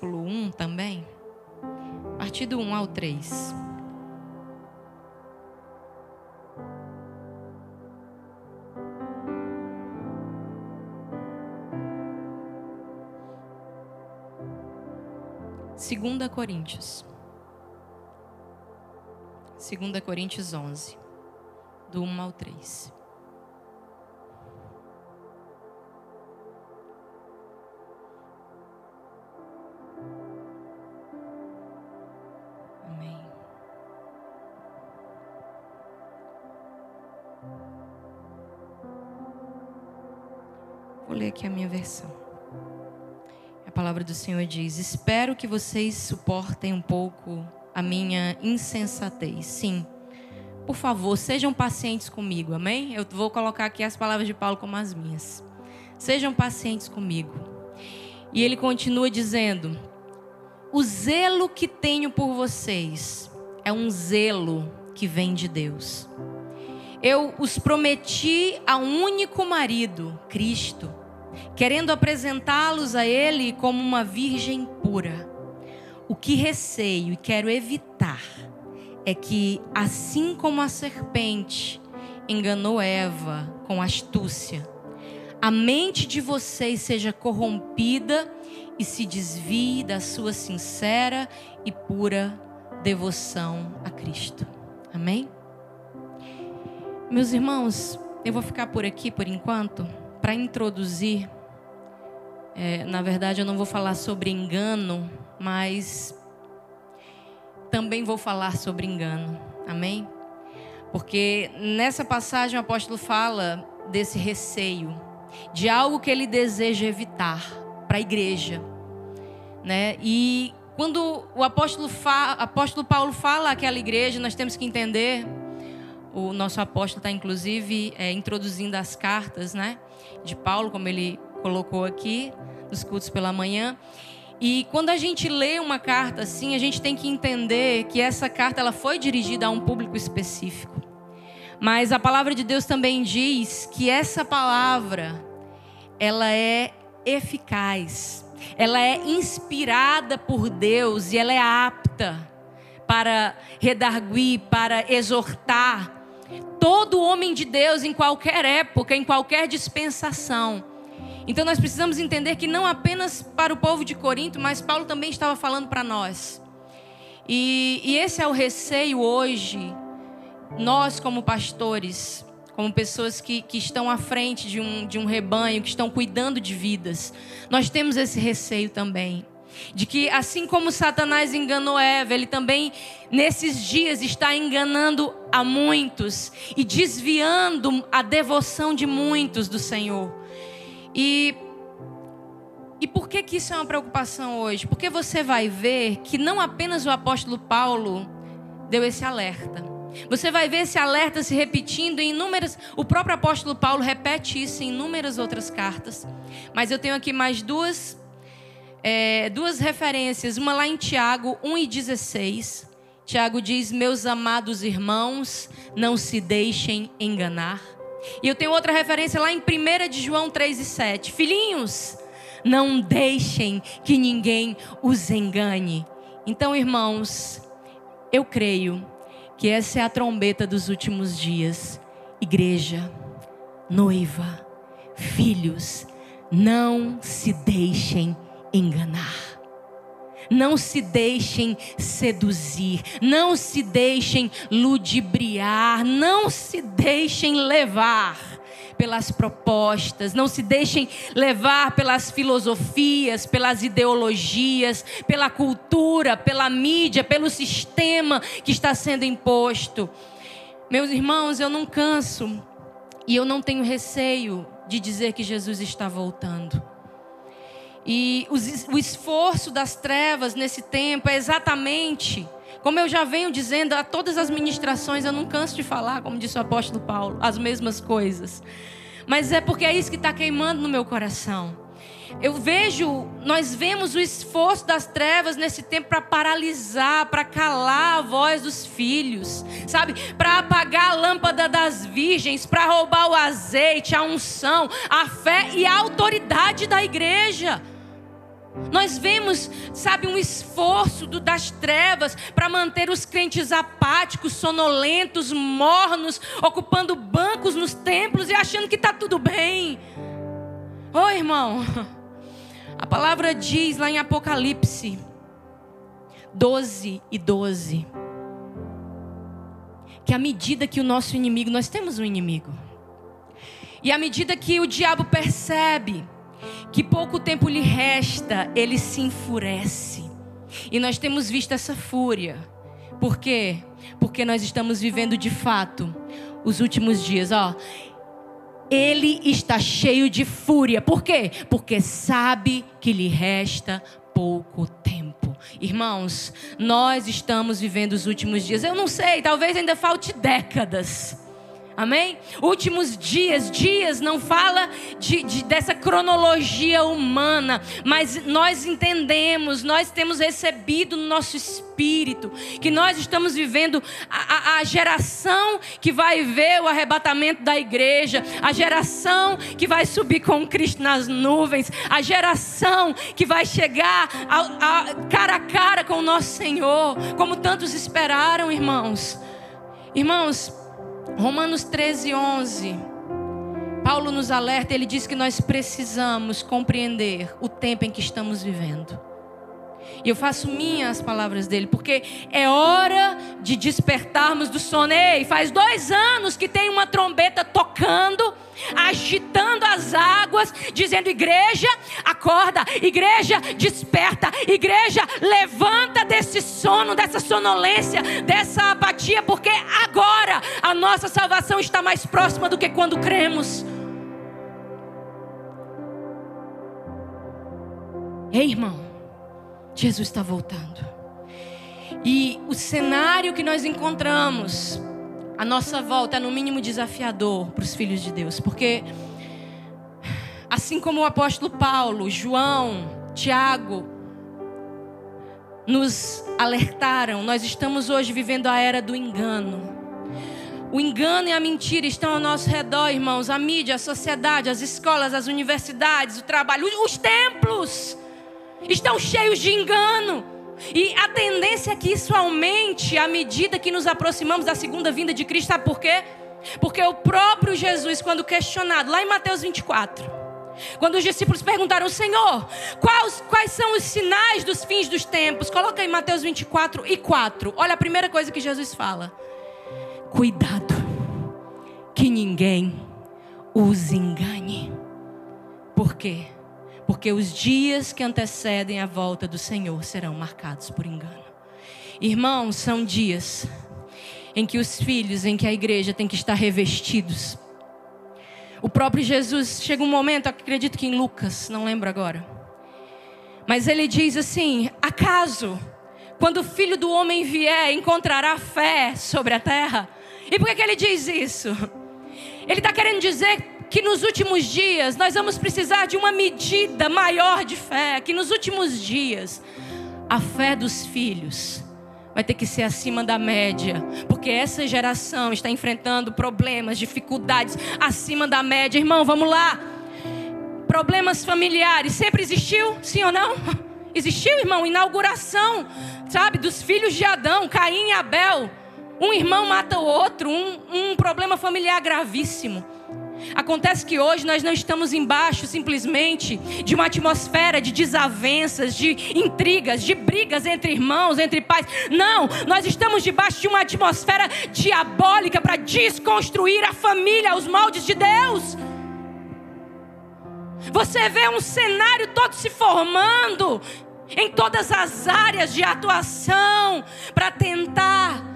versículo 1 também, a partir do 1 ao 3. Segunda Coríntios. 2 Coríntios 11, do 1 ao 3. Ler aqui a minha versão. A palavra do Senhor diz: Espero que vocês suportem um pouco a minha insensatez. Sim. Por favor, sejam pacientes comigo, amém? Eu vou colocar aqui as palavras de Paulo como as minhas. Sejam pacientes comigo. E ele continua dizendo: O zelo que tenho por vocês é um zelo que vem de Deus. Eu os prometi a um único marido, Cristo, querendo apresentá-los a Ele como uma virgem pura. O que receio e quero evitar é que, assim como a serpente enganou Eva com astúcia, a mente de vocês seja corrompida e se desvie da sua sincera e pura devoção a Cristo. Amém? Meus irmãos, eu vou ficar por aqui por enquanto para introduzir. É, na verdade, eu não vou falar sobre engano mas também vou falar sobre engano. Amém? Porque nessa passagem o apóstolo fala desse receio, de algo que ele deseja evitar para a igreja, né? E quando o apóstolo, fa, apóstolo Paulo fala àquela igreja, nós temos que entender. O nosso apóstolo está inclusive é, introduzindo as cartas, né? De Paulo, como ele colocou aqui, nos cultos pela manhã. E quando a gente lê uma carta assim, a gente tem que entender que essa carta ela foi dirigida a um público específico. Mas a palavra de Deus também diz que essa palavra ela é eficaz. Ela é inspirada por Deus e ela é apta para redarguir, para exortar todo homem de Deus em qualquer época, em qualquer dispensação. Então nós precisamos entender que não apenas para o povo de Corinto, mas Paulo também estava falando para nós. E, e esse é o receio hoje, nós como pastores, como pessoas que, que estão à frente de um, de um rebanho, que estão cuidando de vidas, nós temos esse receio também. De que assim como Satanás enganou Eva, ele também nesses dias está enganando a muitos e desviando a devoção de muitos do Senhor. E e por que, que isso é uma preocupação hoje? Porque você vai ver que não apenas o apóstolo Paulo deu esse alerta. Você vai ver esse alerta se repetindo em inúmeras. O próprio apóstolo Paulo repete isso em inúmeras outras cartas. Mas eu tenho aqui mais duas, é, duas referências. Uma lá em Tiago 1,16. Tiago diz: Meus amados irmãos, não se deixem enganar. E eu tenho outra referência lá em 1 de João 3 e 7. Filhinhos, não deixem que ninguém os engane. Então, irmãos, eu creio que essa é a trombeta dos últimos dias. Igreja, noiva, filhos, não se deixem enganar. Não se deixem seduzir, não se deixem ludibriar, não se deixem levar pelas propostas, não se deixem levar pelas filosofias, pelas ideologias, pela cultura, pela mídia, pelo sistema que está sendo imposto. Meus irmãos, eu não canso e eu não tenho receio de dizer que Jesus está voltando. E o esforço das trevas nesse tempo é exatamente, como eu já venho dizendo a todas as ministrações, eu não canso de falar, como disse o apóstolo Paulo, as mesmas coisas. Mas é porque é isso que está queimando no meu coração. Eu vejo, nós vemos o esforço das trevas nesse tempo para paralisar, para calar a voz dos filhos, sabe? Para apagar a lâmpada das virgens, para roubar o azeite, a unção, a fé e a autoridade da igreja. Nós vemos, sabe, um esforço do, das trevas para manter os crentes apáticos, sonolentos, mornos, ocupando bancos nos templos e achando que está tudo bem. Ô oh, irmão, a palavra diz lá em Apocalipse 12 e 12 que à medida que o nosso inimigo, nós temos um inimigo, e à medida que o diabo percebe que pouco tempo lhe resta, ele se enfurece. E nós temos visto essa fúria. Por quê? Porque nós estamos vivendo de fato os últimos dias, ó ele está cheio de fúria. Por quê? Porque sabe que lhe resta pouco tempo. Irmãos, nós estamos vivendo os últimos dias. Eu não sei, talvez ainda falte décadas. Amém? Últimos dias, dias não fala de, de, dessa cronologia humana, mas nós entendemos, nós temos recebido no nosso espírito que nós estamos vivendo a, a, a geração que vai ver o arrebatamento da igreja, a geração que vai subir com Cristo nas nuvens, a geração que vai chegar a, cara a cara com o nosso Senhor, como tantos esperaram, irmãos. Irmãos, Romanos 13, 11. Paulo nos alerta, ele diz que nós precisamos compreender o tempo em que estamos vivendo. E eu faço minhas as palavras dele, porque é hora de despertarmos do sono. Ei, faz dois anos que tem uma trombeta tocando, agitando as águas, dizendo: igreja, acorda, igreja, desperta, igreja, levanta desse sono, dessa sonolência, dessa apatia, porque agora a nossa salvação está mais próxima do que quando cremos. Ei, irmão. Jesus está voltando. E o cenário que nós encontramos, a nossa volta é no mínimo desafiador para os filhos de Deus, porque assim como o apóstolo Paulo, João, Tiago nos alertaram, nós estamos hoje vivendo a era do engano. O engano e a mentira estão ao nosso redor, irmãos. A mídia, a sociedade, as escolas, as universidades, o trabalho, os templos estão cheios de engano. E a tendência é que isso aumente à medida que nos aproximamos da segunda vinda de Cristo. Sabe por quê? Porque o próprio Jesus, quando questionado, lá em Mateus 24, quando os discípulos perguntaram, Senhor, quais, quais são os sinais dos fins dos tempos? Coloca em Mateus 24 e 4. Olha a primeira coisa que Jesus fala: Cuidado, que ninguém os engane. Por quê? Porque os dias que antecedem a volta do Senhor serão marcados por engano. Irmãos, são dias em que os filhos, em que a igreja tem que estar revestidos. O próprio Jesus, chega um momento, acredito que em Lucas, não lembro agora, mas ele diz assim: acaso, quando o filho do homem vier, encontrará fé sobre a terra? E por que, que ele diz isso? Ele está querendo dizer que nos últimos dias nós vamos precisar de uma medida maior de fé, que nos últimos dias a fé dos filhos vai ter que ser acima da média, porque essa geração está enfrentando problemas, dificuldades acima da média. Irmão, vamos lá. Problemas familiares sempre existiu? Sim ou não? Existiu, irmão, inauguração, sabe, dos filhos de Adão, Caim e Abel. Um irmão mata o outro, um, um problema familiar gravíssimo. Acontece que hoje nós não estamos embaixo simplesmente de uma atmosfera de desavenças, de intrigas, de brigas entre irmãos, entre pais. Não, nós estamos debaixo de uma atmosfera diabólica para desconstruir a família, os moldes de Deus. Você vê um cenário todo se formando em todas as áreas de atuação para tentar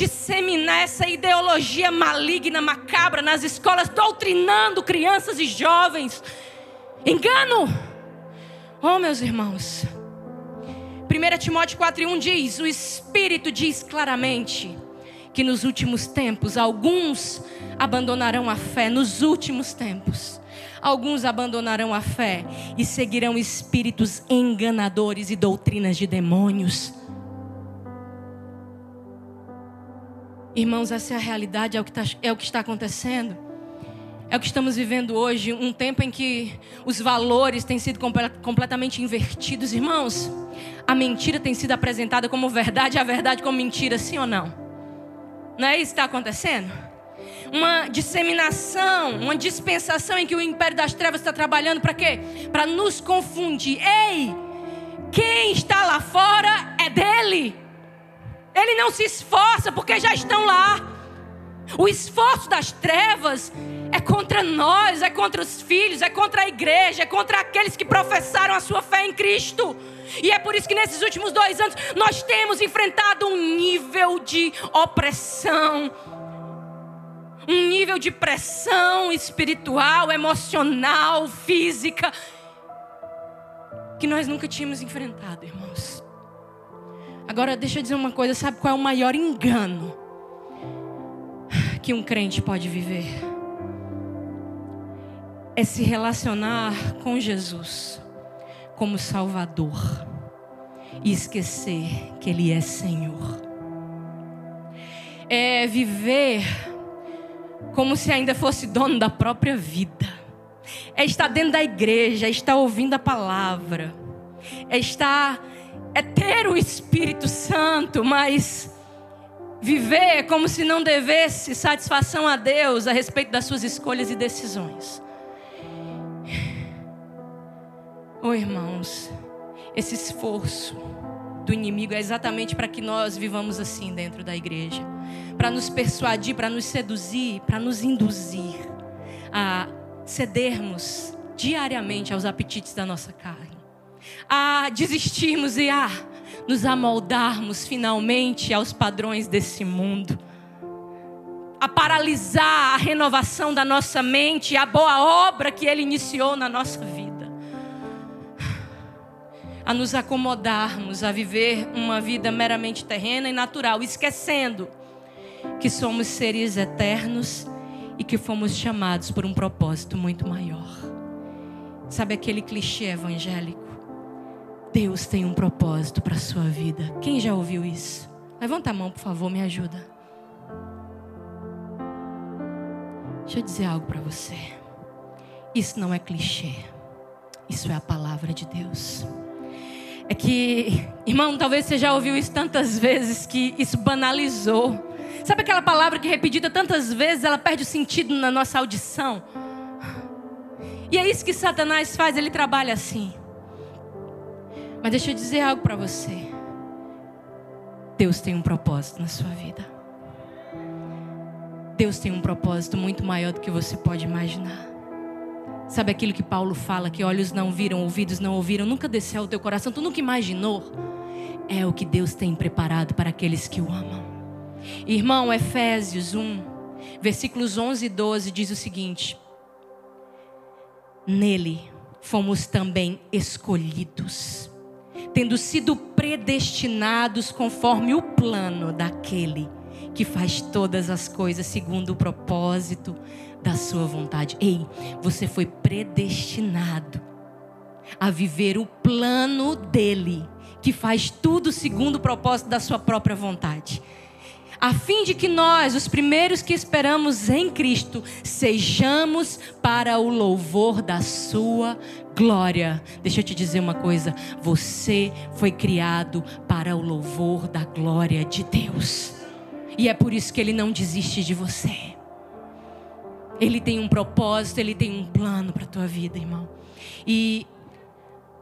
disseminar essa ideologia maligna, macabra nas escolas, doutrinando crianças e jovens. Engano! Oh, meus irmãos. 1 Timóteo 4,1 diz: O Espírito diz claramente que nos últimos tempos alguns abandonarão a fé, nos últimos tempos. Alguns abandonarão a fé e seguirão espíritos enganadores e doutrinas de demônios. Irmãos, essa é a realidade, é o que, tá, é o que está acontecendo. É o que estamos vivendo hoje, um tempo em que os valores têm sido completamente invertidos. Irmãos, a mentira tem sido apresentada como verdade, a verdade como mentira, sim ou não? Não é isso que está acontecendo? Uma disseminação, uma dispensação em que o império das trevas está trabalhando para quê? Para nos confundir. Ei, quem está lá fora é dele. Ele não se esforça porque já estão lá. O esforço das trevas é contra nós, é contra os filhos, é contra a igreja, é contra aqueles que professaram a sua fé em Cristo. E é por isso que nesses últimos dois anos nós temos enfrentado um nível de opressão, um nível de pressão espiritual, emocional, física, que nós nunca tínhamos enfrentado, irmãos. Agora, deixa eu dizer uma coisa: sabe qual é o maior engano que um crente pode viver? É se relacionar com Jesus como Salvador e esquecer que Ele é Senhor. É viver como se ainda fosse dono da própria vida. É estar dentro da igreja, é estar ouvindo a palavra, é estar é ter o Espírito Santo, mas viver como se não devesse satisfação a Deus a respeito das suas escolhas e decisões. Oh, irmãos, esse esforço do inimigo é exatamente para que nós vivamos assim dentro da igreja para nos persuadir, para nos seduzir, para nos induzir a cedermos diariamente aos apetites da nossa carne a desistirmos e a nos amoldarmos finalmente aos padrões desse mundo, a paralisar a renovação da nossa mente, a boa obra que Ele iniciou na nossa vida, a nos acomodarmos a viver uma vida meramente terrena e natural, esquecendo que somos seres eternos e que fomos chamados por um propósito muito maior. Sabe aquele clichê evangélico? Deus tem um propósito para a sua vida. Quem já ouviu isso? Levanta a mão, por favor, me ajuda. Deixa eu dizer algo para você. Isso não é clichê. Isso é a palavra de Deus. É que, irmão, talvez você já ouviu isso tantas vezes que isso banalizou. Sabe aquela palavra que repetida tantas vezes ela perde o sentido na nossa audição? E é isso que Satanás faz, ele trabalha assim. Mas deixa eu dizer algo para você. Deus tem um propósito na sua vida. Deus tem um propósito muito maior do que você pode imaginar. Sabe aquilo que Paulo fala que olhos não viram, ouvidos não ouviram, nunca desceu ao teu coração, tu nunca imaginou? É o que Deus tem preparado para aqueles que o amam. Irmão, Efésios 1, versículos 11 e 12 diz o seguinte: Nele fomos também escolhidos tendo sido predestinados conforme o plano daquele que faz todas as coisas segundo o propósito da sua vontade. Ei, você foi predestinado a viver o plano dele, que faz tudo segundo o propósito da sua própria vontade a fim de que nós, os primeiros que esperamos em Cristo, sejamos para o louvor da Sua glória. Deixa eu te dizer uma coisa: você foi criado para o louvor da glória de Deus, e é por isso que Ele não desiste de você. Ele tem um propósito, Ele tem um plano para a tua vida, irmão. E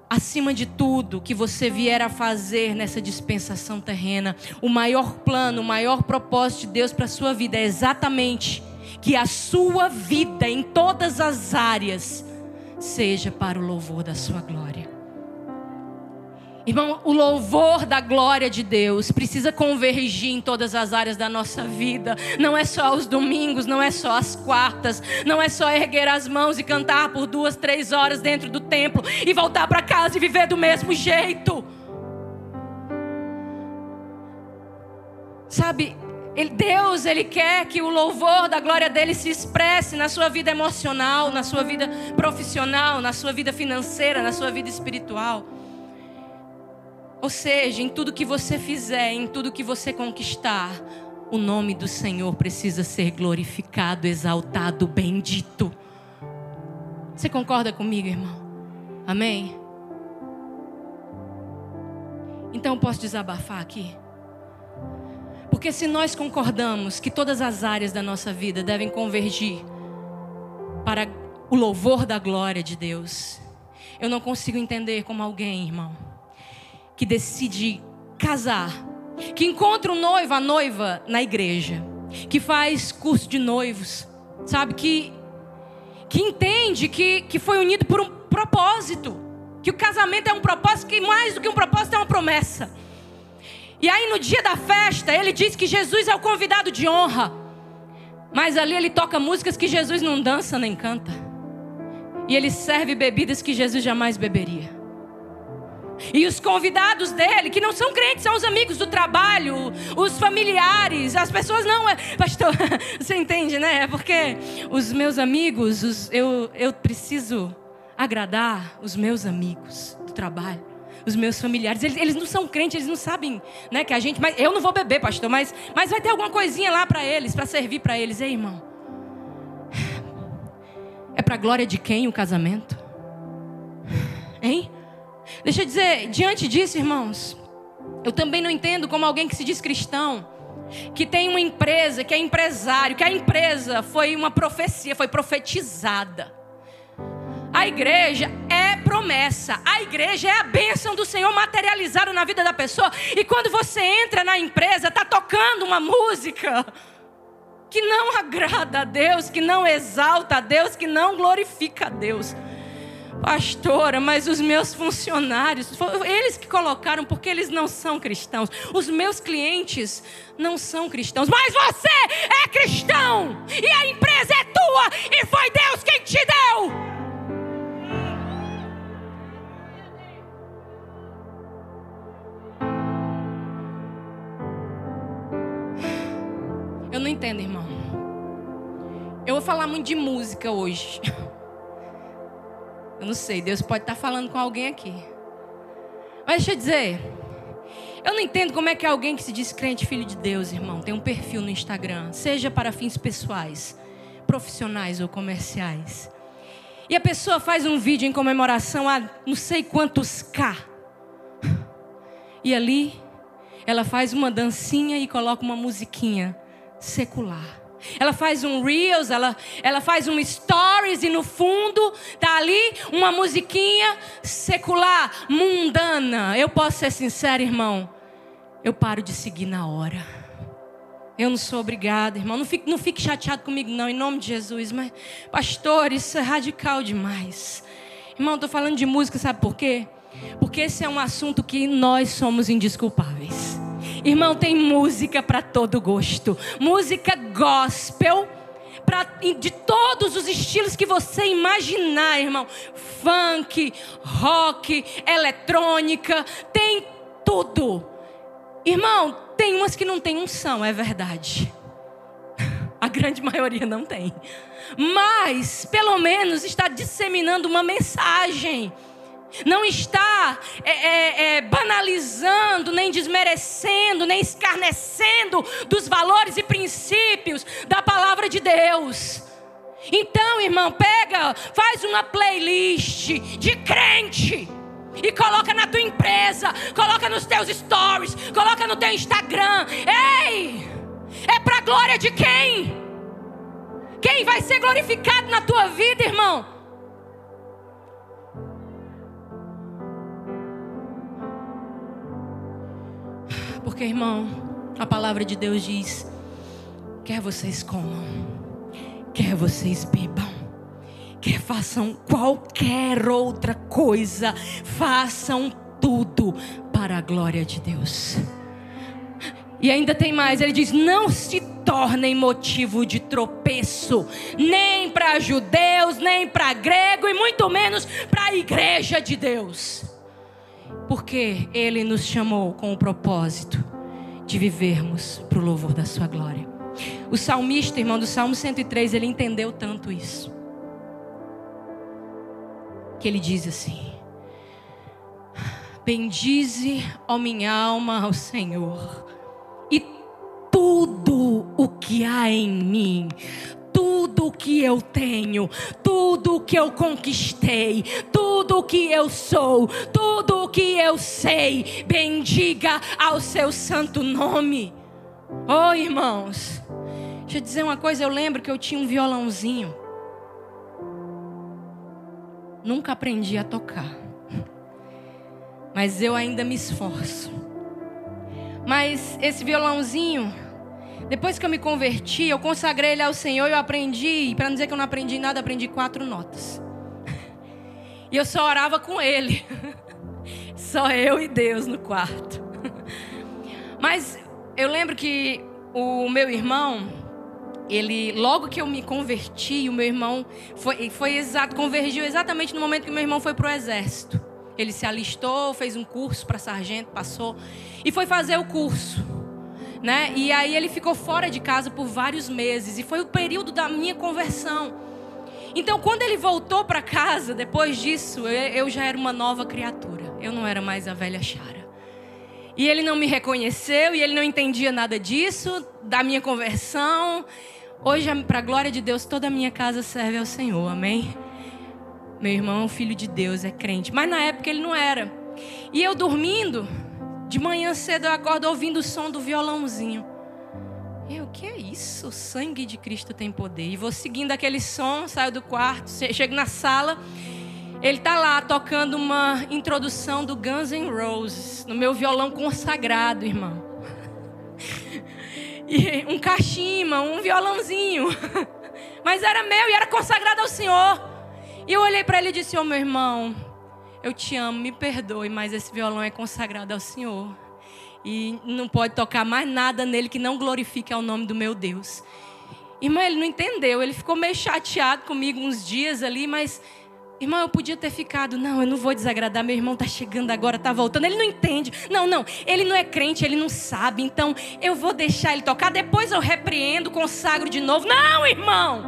acima de tudo que você vier a fazer nessa dispensação terrena, o maior plano, o maior propósito de Deus para a sua vida é exatamente que a sua vida em todas as áreas seja para o louvor da sua glória. Irmão, o louvor da glória de Deus precisa convergir em todas as áreas da nossa vida. Não é só os domingos, não é só as quartas, não é só erguer as mãos e cantar por duas, três horas dentro do templo e voltar para casa e viver do mesmo jeito. Sabe, Deus, Ele quer que o louvor da glória dele se expresse na sua vida emocional, na sua vida profissional, na sua vida financeira, na sua vida espiritual. Ou seja, em tudo que você fizer, em tudo que você conquistar, o nome do Senhor precisa ser glorificado, exaltado, bendito. Você concorda comigo, irmão? Amém? Então posso desabafar aqui? Porque se nós concordamos que todas as áreas da nossa vida devem convergir para o louvor da glória de Deus, eu não consigo entender como alguém, irmão, que decide casar, que encontra o noivo, a noiva na igreja, que faz curso de noivos, sabe, que, que entende que, que foi unido por um propósito, que o casamento é um propósito, que mais do que um propósito é uma promessa. E aí no dia da festa, ele diz que Jesus é o convidado de honra. Mas ali ele toca músicas que Jesus não dança nem canta. E ele serve bebidas que Jesus jamais beberia. E os convidados dele, que não são crentes, são os amigos do trabalho, os familiares, as pessoas não. É, pastor, você entende, né? É porque os meus amigos, os, eu, eu preciso agradar os meus amigos do trabalho os meus familiares. Eles, eles não são crentes, eles não sabem, né, que a gente. Mas eu não vou beber, pastor, mas, mas vai ter alguma coisinha lá para eles, para servir para eles, ei, irmão. É para glória de quem o casamento? Hein? Deixa eu dizer, diante disso, irmãos, eu também não entendo como alguém que se diz cristão, que tem uma empresa, que é empresário, que a empresa foi uma profecia, foi profetizada. A igreja é promessa. A igreja é a bênção do Senhor materializada na vida da pessoa. E quando você entra na empresa, está tocando uma música que não agrada a Deus, que não exalta a Deus, que não glorifica a Deus. Pastora, mas os meus funcionários, eles que colocaram, porque eles não são cristãos. Os meus clientes não são cristãos, mas você é cristão, e a empresa é tua, e foi Deus quem te deu. Eu não entendo, irmão. Eu vou falar muito de música hoje. Não sei, Deus pode estar falando com alguém aqui. Mas deixa eu dizer, eu não entendo como é que alguém que se diz crente, filho de Deus, irmão, tem um perfil no Instagram, seja para fins pessoais, profissionais ou comerciais. E a pessoa faz um vídeo em comemoração a não sei quantos K. E ali ela faz uma dancinha e coloca uma musiquinha secular. Ela faz um reels, ela, ela faz um stories e no fundo tá ali uma musiquinha secular, mundana. Eu posso ser sincero, irmão. Eu paro de seguir na hora. Eu não sou obrigada, irmão. Não fique, não fique chateado comigo, não, em nome de Jesus. Mas, pastor, isso é radical demais. Irmão, estou falando de música, sabe por quê? Porque esse é um assunto que nós somos indisculpáveis. Irmão, tem música para todo gosto. Música gospel. Pra, de todos os estilos que você imaginar, irmão. Funk, rock, eletrônica, tem tudo. Irmão, tem umas que não tem unção, é verdade. A grande maioria não tem. Mas, pelo menos, está disseminando uma mensagem não está é, é, é, banalizando, nem desmerecendo, nem escarnecendo dos valores e princípios da palavra de Deus. Então, irmão, pega, faz uma playlist de crente e coloca na tua empresa, coloca nos teus stories, coloca no teu Instagram. Ei! É para glória de quem? Quem vai ser glorificado na tua vida, irmão? Porque, irmão, a palavra de Deus diz: quer vocês comam, quer vocês bebam, quer façam qualquer outra coisa, façam tudo para a glória de Deus. E ainda tem mais, ele diz: não se tornem motivo de tropeço, nem para judeus, nem para grego, e muito menos para a igreja de Deus. Porque Ele nos chamou com o propósito de vivermos para o louvor da Sua glória. O salmista, irmão, do Salmo 103, ele entendeu tanto isso. Que ele diz assim: Bendize, ó minha alma, ao Senhor, e tudo o que há em mim, tudo que eu tenho, tudo que eu conquistei, tudo que eu sou, tudo que eu sei, bendiga ao seu santo nome. Oh, irmãos, deixa eu dizer uma coisa, eu lembro que eu tinha um violãozinho. Nunca aprendi a tocar. Mas eu ainda me esforço. Mas esse violãozinho depois que eu me converti, eu consagrei ele ao Senhor, eu aprendi, para não dizer que eu não aprendi nada, aprendi quatro notas. E eu só orava com ele. Só eu e Deus no quarto. Mas eu lembro que o meu irmão, ele logo que eu me converti, o meu irmão foi, foi exato, convergiu exatamente no momento que meu irmão foi para o exército. Ele se alistou, fez um curso para sargento, passou e foi fazer o curso né? E aí ele ficou fora de casa por vários meses e foi o período da minha conversão. Então, quando ele voltou para casa, depois disso, eu já era uma nova criatura. Eu não era mais a velha Chara. E ele não me reconheceu e ele não entendia nada disso, da minha conversão. Hoje, para a glória de Deus, toda a minha casa serve ao Senhor, amém? Meu irmão é um filho de Deus, é crente. Mas na época ele não era. E eu dormindo, de manhã cedo eu acordo ouvindo o som do violãozinho. E o que é isso? O sangue de Cristo tem poder. E vou seguindo aquele som, saio do quarto, chego na sala. Ele tá lá tocando uma introdução do Guns N' Roses no meu violão consagrado, irmão. E um cachimba, um violãozinho. Mas era meu e era consagrado ao Senhor. E eu olhei para ele e disse: "Ô oh, meu irmão, eu te amo, me perdoe, mas esse violão é consagrado ao Senhor. E não pode tocar mais nada nele que não glorifique ao nome do meu Deus. Irmão, ele não entendeu, ele ficou meio chateado comigo uns dias ali, mas, irmão, eu podia ter ficado, não, eu não vou desagradar, meu irmão está chegando agora, está voltando. Ele não entende, não, não, ele não é crente, ele não sabe, então eu vou deixar ele tocar, depois eu repreendo, consagro de novo. Não, irmão,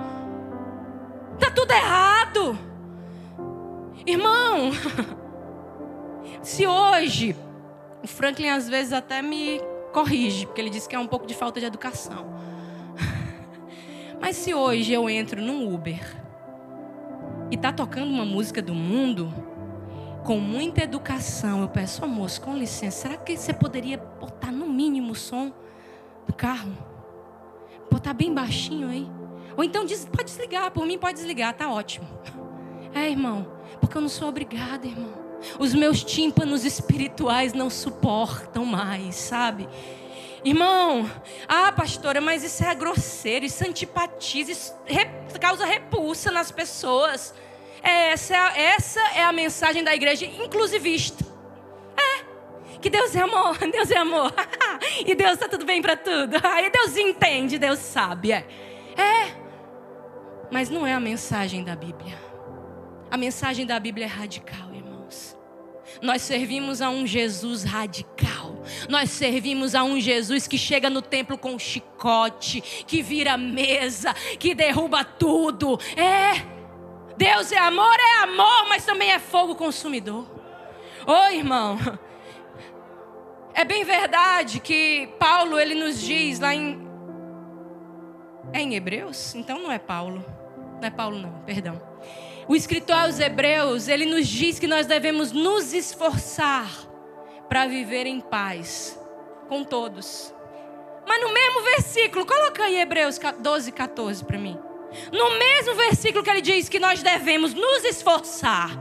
está tudo errado. Irmão, se hoje, o Franklin às vezes até me corrige, porque ele diz que é um pouco de falta de educação. Mas se hoje eu entro num Uber e tá tocando uma música do mundo, com muita educação, eu peço, oh, moço, com licença, será que você poderia botar no mínimo o som do carro? Botar bem baixinho aí? Ou então diz, pode desligar, por mim pode desligar, tá ótimo. É, irmão, porque eu não sou obrigada, irmão. Os meus tímpanos espirituais não suportam mais, sabe? Irmão, ah, pastora, mas isso é grosseiro, isso antipatiza, isso causa repulsa nas pessoas. É, essa, é a, essa é a mensagem da igreja inclusivista. É, que Deus é amor, Deus é amor. e Deus está tudo bem para tudo. Aí Deus entende, Deus sabe. É. é, mas não é a mensagem da Bíblia. A mensagem da Bíblia é radical, irmãos. Nós servimos a um Jesus radical. Nós servimos a um Jesus que chega no templo com um chicote, que vira mesa, que derruba tudo. É. Deus é amor, é amor, mas também é fogo consumidor. Oh, irmão, é bem verdade que Paulo ele nos diz lá em é em Hebreus? Então não é Paulo. Não é Paulo não, perdão. O escritor aos Hebreus, ele nos diz que nós devemos nos esforçar para viver em paz com todos. Mas no mesmo versículo, coloca aí Hebreus 12, 14 para mim. No mesmo versículo que ele diz que nós devemos nos esforçar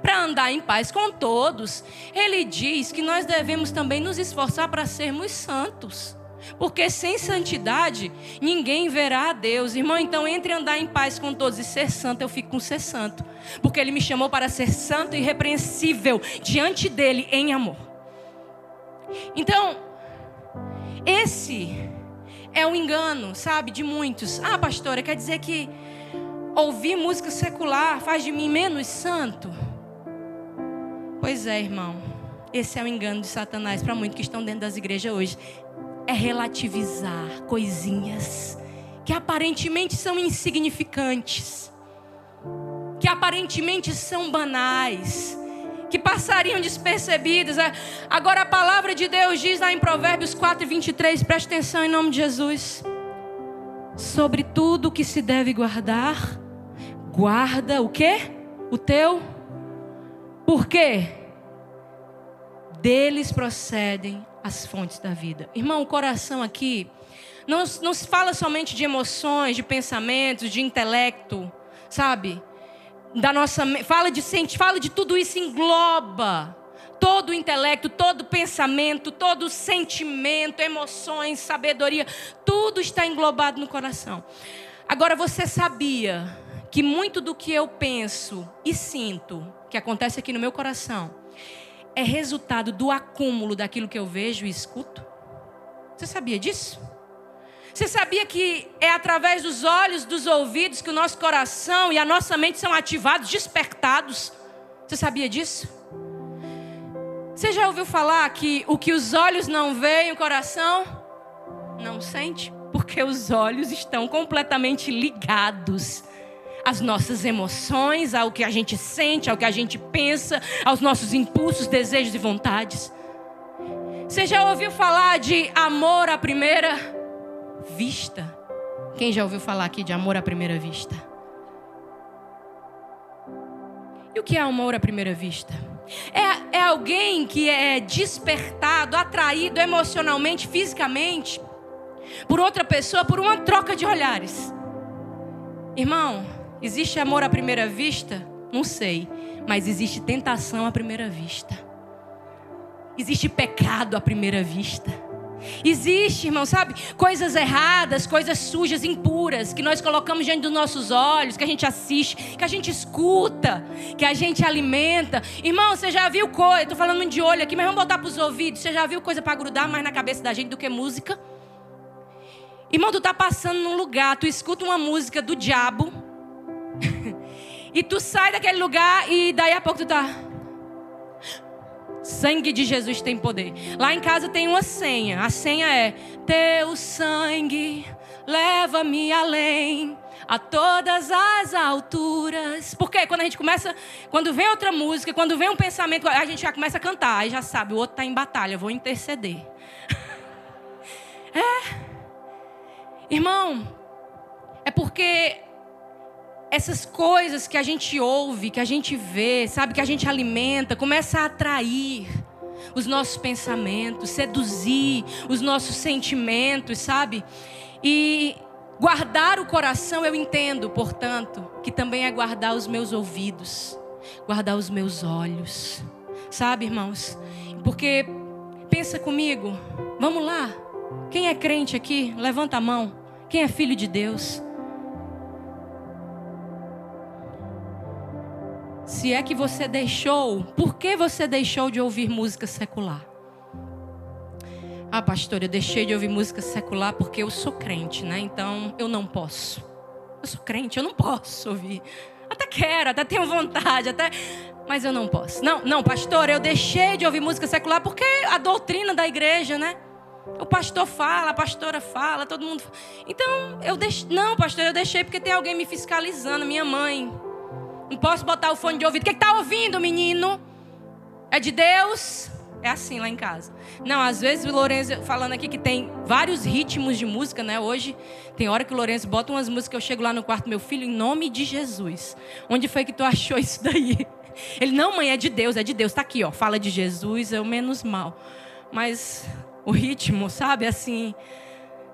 para andar em paz com todos, ele diz que nós devemos também nos esforçar para sermos santos. Porque sem santidade ninguém verá a Deus. Irmão, então entre andar em paz com todos e ser santo, eu fico com ser santo. Porque Ele me chamou para ser santo e irrepreensível diante dEle em amor. Então, esse é o engano, sabe, de muitos. Ah, pastora, quer dizer que ouvir música secular faz de mim menos santo? Pois é, irmão. Esse é o engano de Satanás para muitos que estão dentro das igrejas hoje é relativizar coisinhas que aparentemente são insignificantes, que aparentemente são banais, que passariam despercebidas. Agora a palavra de Deus diz lá em Provérbios 4 23, preste atenção em nome de Jesus. Sobre tudo que se deve guardar, guarda o quê? O teu. Por quê? Deles procedem as fontes da vida. Irmão, o coração aqui não, não se fala somente de emoções, de pensamentos, de intelecto, sabe? Da nossa fala de fala de tudo isso engloba todo o intelecto, todo o pensamento, todo o sentimento, emoções, sabedoria, tudo está englobado no coração. Agora você sabia que muito do que eu penso e sinto, que acontece aqui no meu coração, é resultado do acúmulo daquilo que eu vejo e escuto? Você sabia disso? Você sabia que é através dos olhos, dos ouvidos que o nosso coração e a nossa mente são ativados, despertados? Você sabia disso? Você já ouviu falar que o que os olhos não veem, o coração não sente? Porque os olhos estão completamente ligados às nossas emoções, ao que a gente sente, ao que a gente pensa, aos nossos impulsos, desejos e vontades. Você já ouviu falar de amor à primeira vista? Quem já ouviu falar aqui de amor à primeira vista? E o que é amor à primeira vista? É, é alguém que é despertado, atraído emocionalmente, fisicamente, por outra pessoa, por uma troca de olhares. Irmão, Existe amor à primeira vista? Não sei. Mas existe tentação à primeira vista. Existe pecado à primeira vista. Existe, irmão, sabe? Coisas erradas, coisas sujas, impuras, que nós colocamos diante dos nossos olhos, que a gente assiste, que a gente escuta, que a gente alimenta. Irmão, você já viu coisa? Estou falando de olho aqui, mas vamos botar para os ouvidos. Você já viu coisa para grudar mais na cabeça da gente do que música? Irmão, tu tá passando num lugar, tu escuta uma música do diabo e tu sai daquele lugar e daí a pouco tu tá. Sangue de Jesus tem poder. Lá em casa tem uma senha. A senha é: Teu sangue leva-me além a todas as alturas. Porque quando a gente começa, quando vem outra música, quando vem um pensamento, a gente já começa a cantar, aí já sabe, o outro está em batalha, vou interceder. é. Irmão, é porque essas coisas que a gente ouve, que a gente vê, sabe, que a gente alimenta, começa a atrair os nossos pensamentos, seduzir os nossos sentimentos, sabe? E guardar o coração, eu entendo, portanto, que também é guardar os meus ouvidos, guardar os meus olhos, sabe, irmãos? Porque pensa comigo, vamos lá. Quem é crente aqui, levanta a mão. Quem é filho de Deus? Se é que você deixou, por que você deixou de ouvir música secular? Ah, pastor, eu deixei de ouvir música secular porque eu sou crente, né? Então eu não posso. Eu sou crente, eu não posso ouvir. Até quero, até tenho vontade, até. Mas eu não posso. Não, não, pastor, eu deixei de ouvir música secular porque a doutrina da igreja, né? O pastor fala, a pastora fala, todo mundo. Então, eu deixei. Não, pastor, eu deixei porque tem alguém me fiscalizando, minha mãe. Não posso botar o fone de ouvido. O que está ouvindo, menino? É de Deus? É assim lá em casa. Não, às vezes o Lourenço falando aqui que tem vários ritmos de música, né? Hoje tem hora que o Lourenço bota umas músicas, eu chego lá no quarto, meu filho, em nome de Jesus. Onde foi que tu achou isso daí? Ele, não, mãe, é de Deus, é de Deus. Tá aqui, ó. Fala de Jesus, é o menos mal. Mas o ritmo, sabe, assim,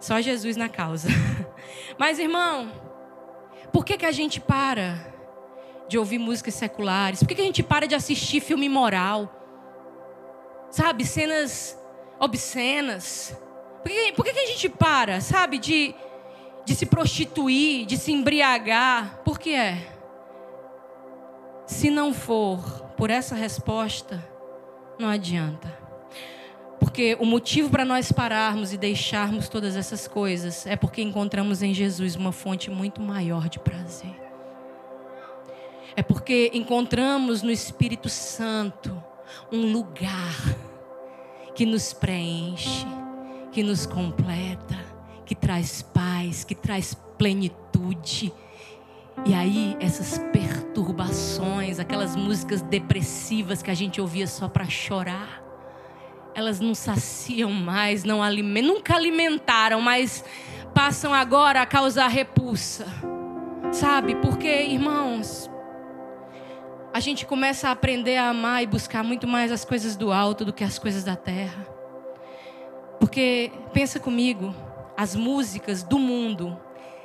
só Jesus na causa. Mas, irmão, por que, que a gente para? De ouvir músicas seculares? Por que a gente para de assistir filme moral? Sabe, cenas obscenas? Por que, por que a gente para, sabe, de, de se prostituir, de se embriagar? Por que é? Se não for por essa resposta, não adianta. Porque o motivo para nós pararmos e deixarmos todas essas coisas é porque encontramos em Jesus uma fonte muito maior de prazer. É porque encontramos no Espírito Santo um lugar que nos preenche, que nos completa, que traz paz, que traz plenitude. E aí, essas perturbações, aquelas músicas depressivas que a gente ouvia só para chorar, elas não saciam mais, não alimentam, nunca alimentaram, mas passam agora a causar repulsa. Sabe? Porque, irmãos, a gente começa a aprender a amar e buscar muito mais as coisas do alto do que as coisas da terra. Porque, pensa comigo, as músicas do mundo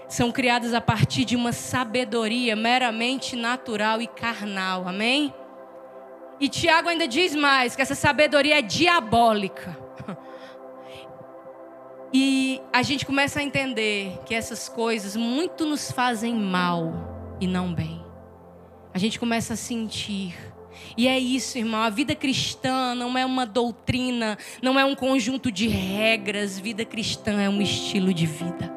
são criadas a partir de uma sabedoria meramente natural e carnal. Amém? E Tiago ainda diz mais: que essa sabedoria é diabólica. E a gente começa a entender que essas coisas muito nos fazem mal e não bem. A gente começa a sentir. E é isso, irmão. A vida cristã não é uma doutrina, não é um conjunto de regras. Vida cristã é um estilo de vida.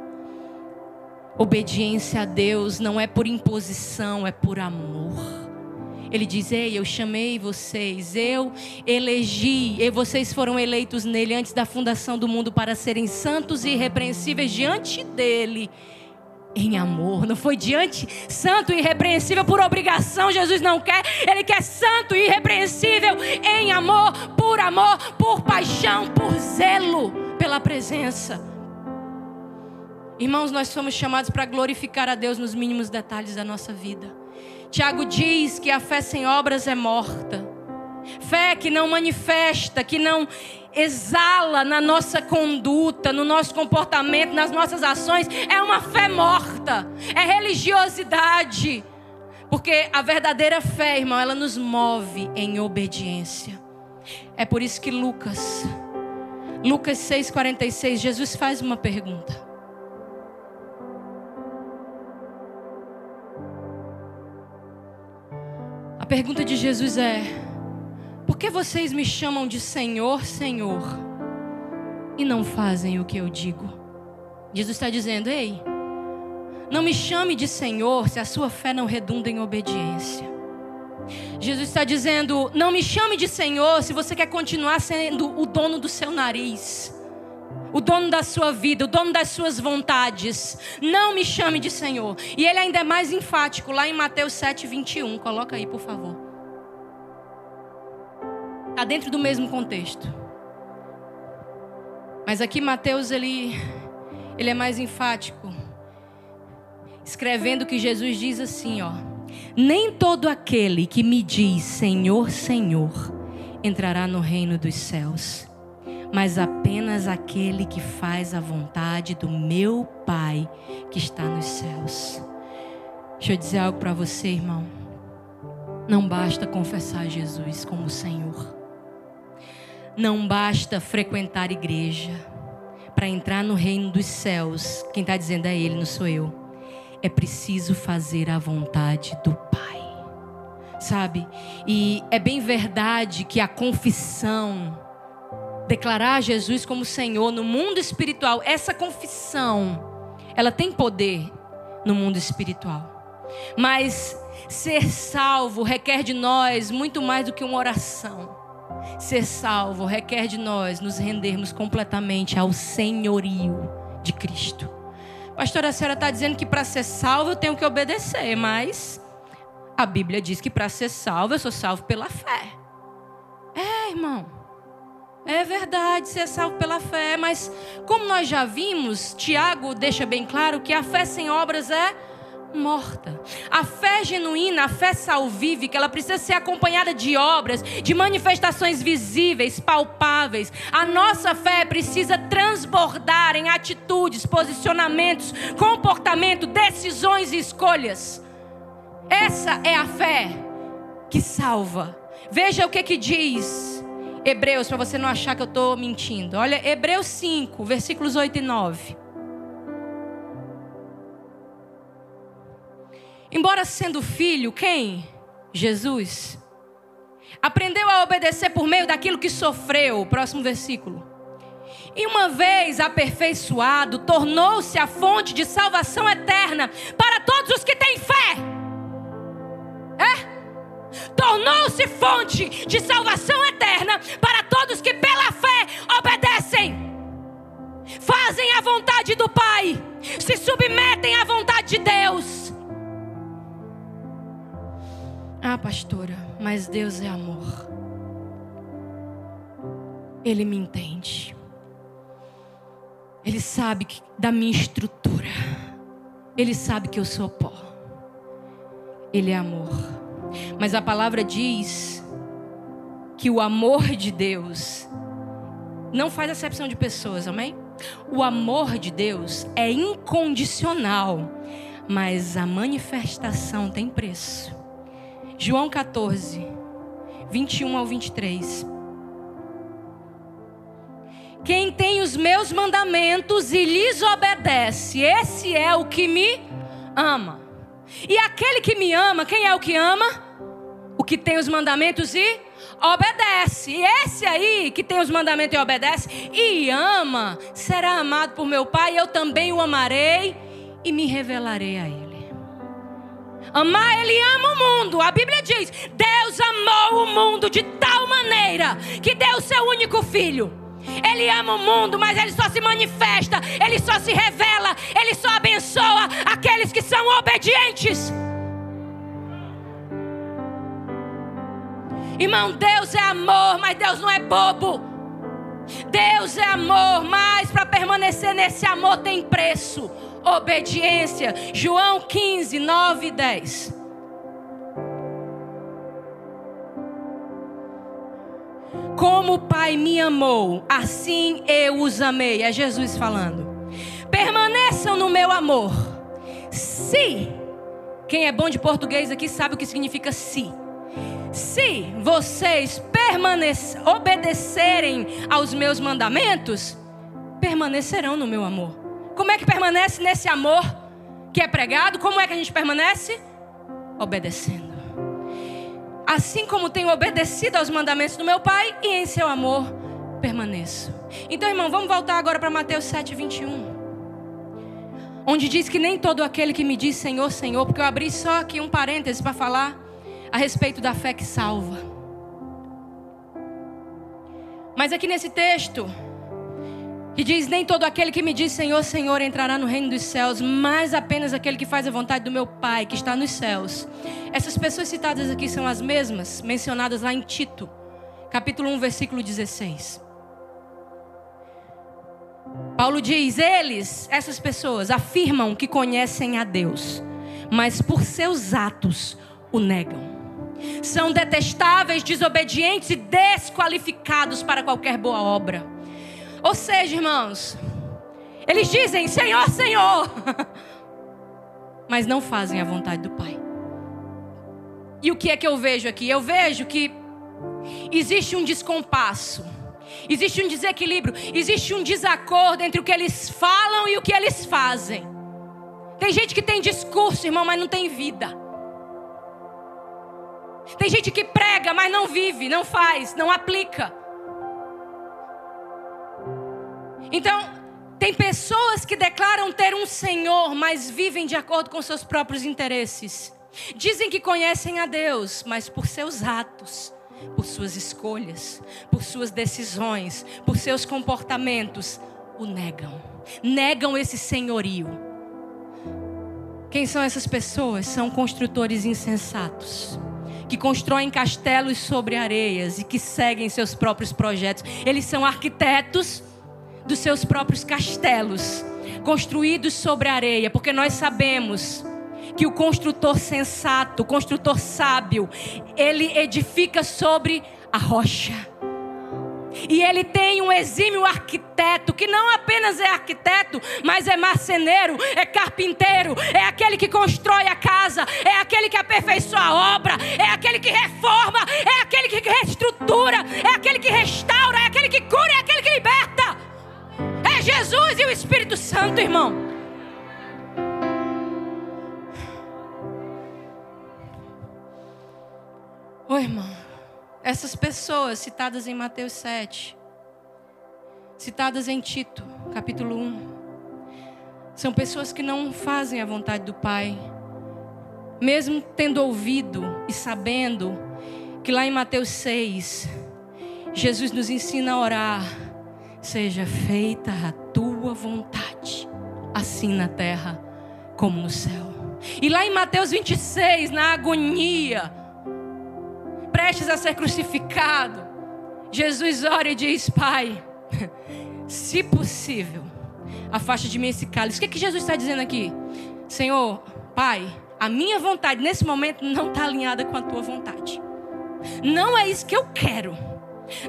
Obediência a Deus não é por imposição, é por amor. Ele diz: Ei, eu chamei vocês, eu elegi, e vocês foram eleitos nele antes da fundação do mundo para serem santos e irrepreensíveis diante dele. Em amor, não foi diante santo e irrepreensível por obrigação, Jesus não quer, Ele quer santo e irrepreensível em amor, por amor, por paixão, por zelo pela presença. Irmãos, nós somos chamados para glorificar a Deus nos mínimos detalhes da nossa vida. Tiago diz que a fé sem obras é morta. Fé que não manifesta, que não exala na nossa conduta, no nosso comportamento, nas nossas ações, é uma fé morta, é religiosidade. Porque a verdadeira fé, irmão, ela nos move em obediência. É por isso que Lucas, Lucas 6,46, Jesus faz uma pergunta. A pergunta de Jesus é: por que vocês me chamam de Senhor, Senhor, e não fazem o que eu digo? Jesus está dizendo: ei, não me chame de Senhor se a sua fé não redunda em obediência. Jesus está dizendo: não me chame de Senhor se você quer continuar sendo o dono do seu nariz o dono da sua vida, o dono das suas vontades. Não me chame de Senhor. E ele ainda é mais enfático lá em Mateus 7, 21. Coloca aí, por favor. Está dentro do mesmo contexto. Mas aqui Mateus ele, ele é mais enfático. Escrevendo que Jesus diz assim, ó: Nem todo aquele que me diz Senhor, Senhor entrará no reino dos céus mas apenas aquele que faz a vontade do meu Pai que está nos céus. Deixa eu dizer algo para você, irmão. Não basta confessar Jesus como Senhor. Não basta frequentar igreja para entrar no reino dos céus. Quem está dizendo é Ele, não sou eu. É preciso fazer a vontade do Pai. Sabe? E é bem verdade que a confissão declarar Jesus como Senhor no mundo espiritual, essa confissão, ela tem poder no mundo espiritual. Mas ser salvo requer de nós muito mais do que uma oração. Ser salvo requer de nós nos rendermos completamente ao senhorio de Cristo. Pastora, a senhora está dizendo que para ser salvo eu tenho que obedecer, mas a Bíblia diz que para ser salvo eu sou salvo pela fé. É, irmão. É verdade, ser salvo pela fé, mas como nós já vimos, Tiago deixa bem claro que a fé sem obras é morta. A fé genuína, a fé salvífica, ela precisa ser acompanhada de obras, de manifestações visíveis, palpáveis. A nossa fé precisa transbordar em atitudes, posicionamentos, comportamento, decisões e escolhas. Essa é a fé que salva. Veja o que que diz Hebreus, para você não achar que eu estou mentindo. Olha, Hebreus 5, versículos 8 e 9. Embora sendo filho, quem? Jesus. Aprendeu a obedecer por meio daquilo que sofreu. Próximo versículo. E uma vez aperfeiçoado, tornou-se a fonte de salvação eterna para todos os que têm fé. É? tornou-se fonte de salvação eterna para todos que pela fé obedecem. fazem a vontade do Pai, se submetem à vontade de Deus. Ah, pastora, mas Deus é amor. Ele me entende. Ele sabe que, da minha estrutura. Ele sabe que eu sou pó. Ele é amor. Mas a palavra diz que o amor de Deus não faz acepção de pessoas, amém? O amor de Deus é incondicional, mas a manifestação tem preço. João 14, 21 ao 23. Quem tem os meus mandamentos e lhes obedece, esse é o que me ama. E aquele que me ama, quem é o que ama? O que tem os mandamentos e obedece. E esse aí que tem os mandamentos e obedece e ama, será amado por meu Pai, eu também o amarei e me revelarei a ele. Amar, ele ama o mundo. A Bíblia diz: Deus amou o mundo de tal maneira que deu o seu único filho. Ele ama o mundo, mas ele só se manifesta, ele só se revela, ele só abençoa aqueles que são obedientes. Irmão, Deus é amor, mas Deus não é bobo. Deus é amor, mas para permanecer nesse amor tem preço obediência. João 15, 9 e 10. Como o Pai me amou, assim eu os amei. É Jesus falando. Permaneçam no meu amor. Se, quem é bom de português aqui sabe o que significa se. Se vocês obedecerem aos meus mandamentos, permanecerão no meu amor. Como é que permanece nesse amor que é pregado? Como é que a gente permanece? Obedecendo. Assim como tenho obedecido aos mandamentos do meu Pai e em seu amor permaneço. Então, irmão, vamos voltar agora para Mateus 7, 21. Onde diz que nem todo aquele que me diz Senhor, Senhor, porque eu abri só aqui um parêntese para falar a respeito da fé que salva. Mas aqui nesse texto, que diz: Nem todo aquele que me diz Senhor, Senhor entrará no reino dos céus, mas apenas aquele que faz a vontade do meu Pai que está nos céus. Essas pessoas citadas aqui são as mesmas mencionadas lá em Tito, capítulo 1, versículo 16. Paulo diz: Eles, essas pessoas, afirmam que conhecem a Deus, mas por seus atos o negam. São detestáveis, desobedientes e desqualificados para qualquer boa obra. Ou seja, irmãos, eles dizem Senhor, Senhor, mas não fazem a vontade do Pai. E o que é que eu vejo aqui? Eu vejo que existe um descompasso, existe um desequilíbrio, existe um desacordo entre o que eles falam e o que eles fazem. Tem gente que tem discurso, irmão, mas não tem vida. Tem gente que prega, mas não vive, não faz, não aplica. Então, tem pessoas que declaram ter um Senhor, mas vivem de acordo com seus próprios interesses. Dizem que conhecem a Deus, mas por seus atos, por suas escolhas, por suas decisões, por seus comportamentos, o negam. Negam esse senhorio. Quem são essas pessoas? São construtores insensatos que constroem castelos sobre areias e que seguem seus próprios projetos. Eles são arquitetos dos seus próprios castelos, construídos sobre areia, porque nós sabemos que o construtor sensato, o construtor sábio, ele edifica sobre a rocha. E ele tem um exímio arquiteto, que não apenas é arquiteto, mas é marceneiro, é carpinteiro, é aquele que constrói a casa, é aquele que aperfeiçoa a obra, é aquele que reforma, é aquele que reestrutura, é aquele que restaura, é aquele que cura, é aquele que liberta. Jesus e o Espírito Santo, irmão. Oi, irmão. Essas pessoas citadas em Mateus 7, citadas em Tito, capítulo 1, são pessoas que não fazem a vontade do Pai, mesmo tendo ouvido e sabendo que lá em Mateus 6, Jesus nos ensina a orar seja feita a tua vontade, assim na terra como no céu. E lá em Mateus 26, na agonia, prestes a ser crucificado, Jesus ora e diz: Pai, se possível, afaste de mim esse cálice. O que, é que Jesus está dizendo aqui? Senhor, Pai, a minha vontade nesse momento não está alinhada com a tua vontade. Não é isso que eu quero.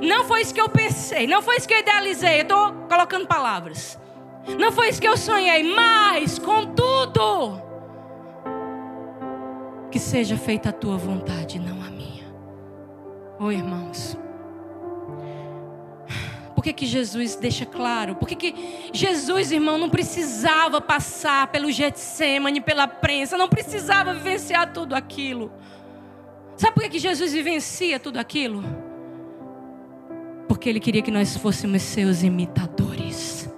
Não foi isso que eu pensei. Não foi isso que eu idealizei. Eu estou colocando palavras. Não foi isso que eu sonhei. Mas, contudo, que seja feita a tua vontade, não a minha. Oh, irmãos. Por que, que Jesus deixa claro? Por que, que Jesus, irmão, não precisava passar pelo Getsemane, pela prensa, não precisava vivenciar tudo aquilo? Sabe por que, que Jesus vivencia tudo aquilo? Porque Ele queria que nós fôssemos seus imitadores.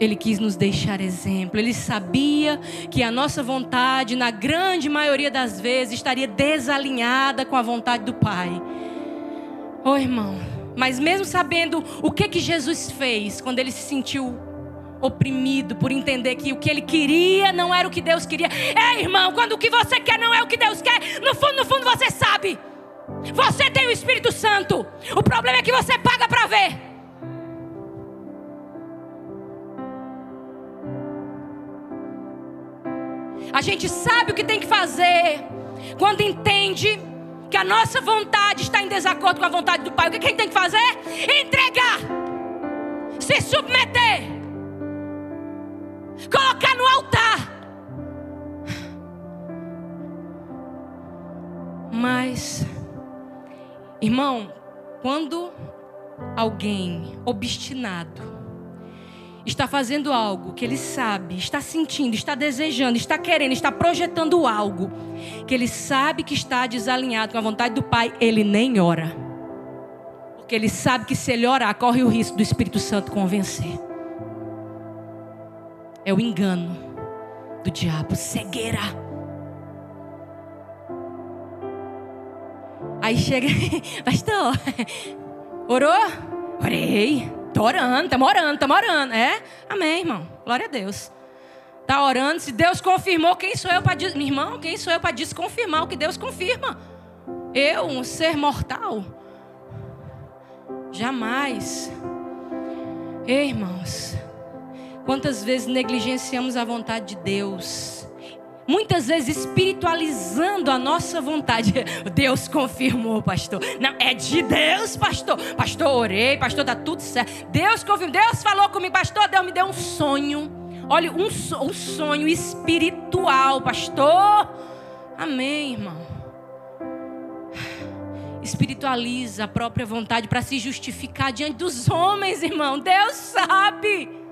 Ele quis nos deixar exemplo. Ele sabia que a nossa vontade, na grande maioria das vezes, estaria desalinhada com a vontade do Pai. Oh, irmão, mas mesmo sabendo o que que Jesus fez quando ele se sentiu oprimido por entender que o que ele queria não era o que Deus queria. É, irmão, quando o que você quer não é o que Deus quer, no fundo, no fundo você sabe. Você tem o Espírito Santo. O problema é que você paga para ver. A gente sabe o que tem que fazer quando entende que a nossa vontade está em desacordo com a vontade do Pai, o que a gente tem que fazer? Entregar, se submeter, colocar no altar. Mas, irmão, quando alguém obstinado, está fazendo algo que ele sabe, está sentindo, está desejando, está querendo, está projetando algo que ele sabe que está desalinhado com a vontade do Pai, ele nem ora. Porque ele sabe que se ele orar, corre o risco do Espírito Santo convencer. É o engano do diabo, cegueira. Aí chega, pastor, orou? Orei. Tô orando, estamos orando, estamos orando. É? Amém, irmão. Glória a Deus. Está orando. Se Deus confirmou, quem sou eu para dizer? Irmão, quem sou eu para desconfirmar o que Deus confirma? Eu, um ser mortal? Jamais. Ei, irmãos. Quantas vezes negligenciamos a vontade de Deus? Muitas vezes espiritualizando a nossa vontade. Deus confirmou, pastor. Não, é de Deus, pastor. Pastor, orei, pastor, tá tudo certo. Deus confirmou. Deus falou comigo, pastor, Deus me deu um sonho. Olha, um, um sonho espiritual, pastor. Amém, irmão. Espiritualiza a própria vontade para se justificar diante dos homens, irmão. Deus sabe.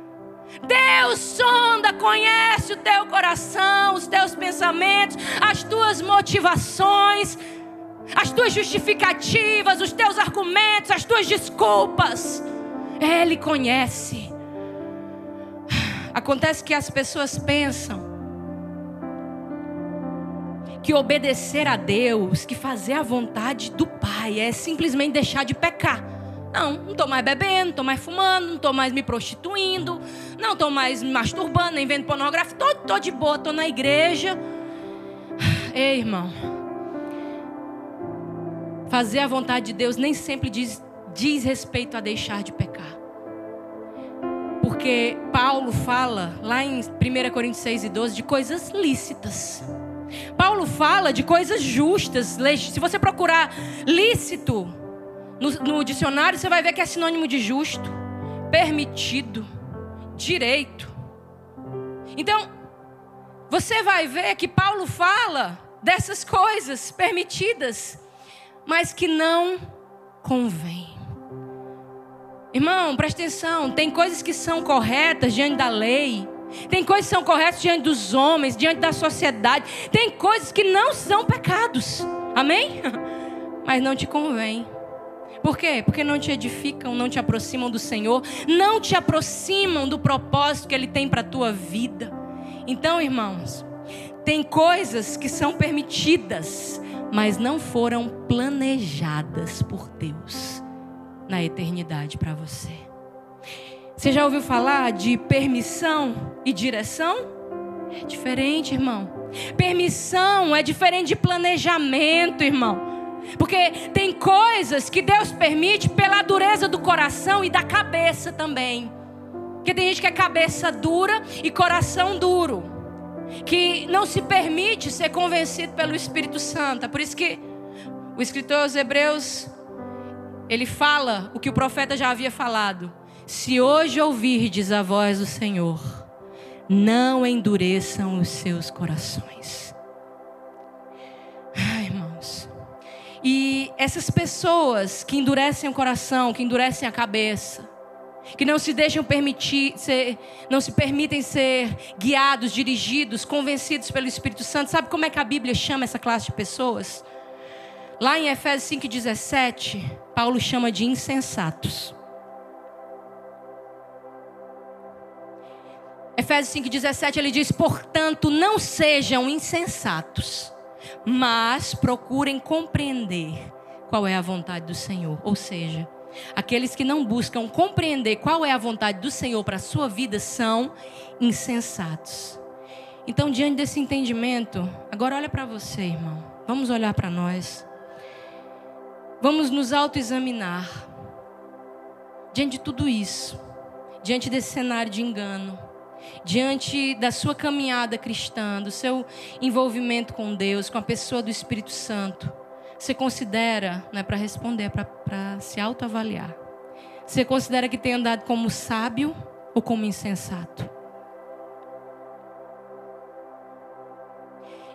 Deus sonda, conhece o teu coração, os teus pensamentos, as tuas motivações, as tuas justificativas, os teus argumentos, as tuas desculpas. Ele conhece. Acontece que as pessoas pensam que obedecer a Deus, que fazer a vontade do Pai é simplesmente deixar de pecar. Não, não estou mais bebendo, não estou mais fumando, não estou mais me prostituindo, não estou mais me masturbando, nem vendo pornografia. Estou de boa, estou na igreja. Ei, irmão. Fazer a vontade de Deus nem sempre diz, diz respeito a deixar de pecar. Porque Paulo fala lá em 1 Coríntios 6 e 12 de coisas lícitas. Paulo fala de coisas justas. Se você procurar lícito, no, no dicionário você vai ver que é sinônimo de justo, permitido, direito. Então, você vai ver que Paulo fala dessas coisas permitidas, mas que não convém. Irmão, presta atenção, tem coisas que são corretas diante da lei, tem coisas que são corretas diante dos homens, diante da sociedade, tem coisas que não são pecados. Amém? Mas não te convém. Por quê? Porque não te edificam, não te aproximam do Senhor, não te aproximam do propósito que Ele tem para a tua vida. Então, irmãos, tem coisas que são permitidas, mas não foram planejadas por Deus na eternidade para você. Você já ouviu falar de permissão e direção? É diferente, irmão. Permissão é diferente de planejamento, irmão. Porque tem coisas que Deus permite pela dureza do coração e da cabeça também. Porque tem gente que é cabeça dura e coração duro. Que não se permite ser convencido pelo Espírito Santo. É por isso que o escritor aos Hebreus, ele fala o que o profeta já havia falado. Se hoje ouvirdes a voz do Senhor, não endureçam os seus corações. E essas pessoas que endurecem o coração, que endurecem a cabeça, que não se deixam permitir ser, não se permitem ser guiados, dirigidos, convencidos pelo Espírito Santo. Sabe como é que a Bíblia chama essa classe de pessoas? Lá em Efésios 5:17, Paulo chama de insensatos. Efésios 5:17 ele diz: "Portanto, não sejam insensatos, mas procurem compreender qual é a vontade do Senhor." Ou seja, Aqueles que não buscam compreender qual é a vontade do Senhor para a sua vida são insensatos. Então, diante desse entendimento, agora olha para você, irmão. Vamos olhar para nós. Vamos nos autoexaminar. Diante de tudo isso, diante desse cenário de engano, diante da sua caminhada cristã, do seu envolvimento com Deus, com a pessoa do Espírito Santo você considera, não é para responder, é para se autoavaliar. Você considera que tem andado como sábio ou como insensato?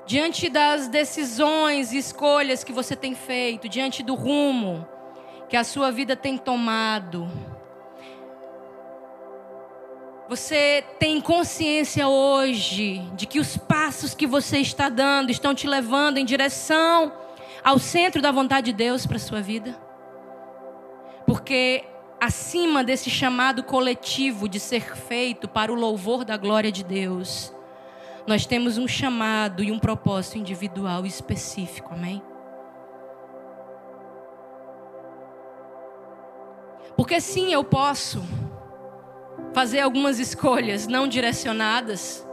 Diante das decisões e escolhas que você tem feito, diante do rumo que a sua vida tem tomado, você tem consciência hoje de que os passos que você está dando estão te levando em direção ao centro da vontade de Deus para sua vida? Porque acima desse chamado coletivo de ser feito para o louvor da glória de Deus, nós temos um chamado e um propósito individual específico, amém? Porque sim, eu posso fazer algumas escolhas não direcionadas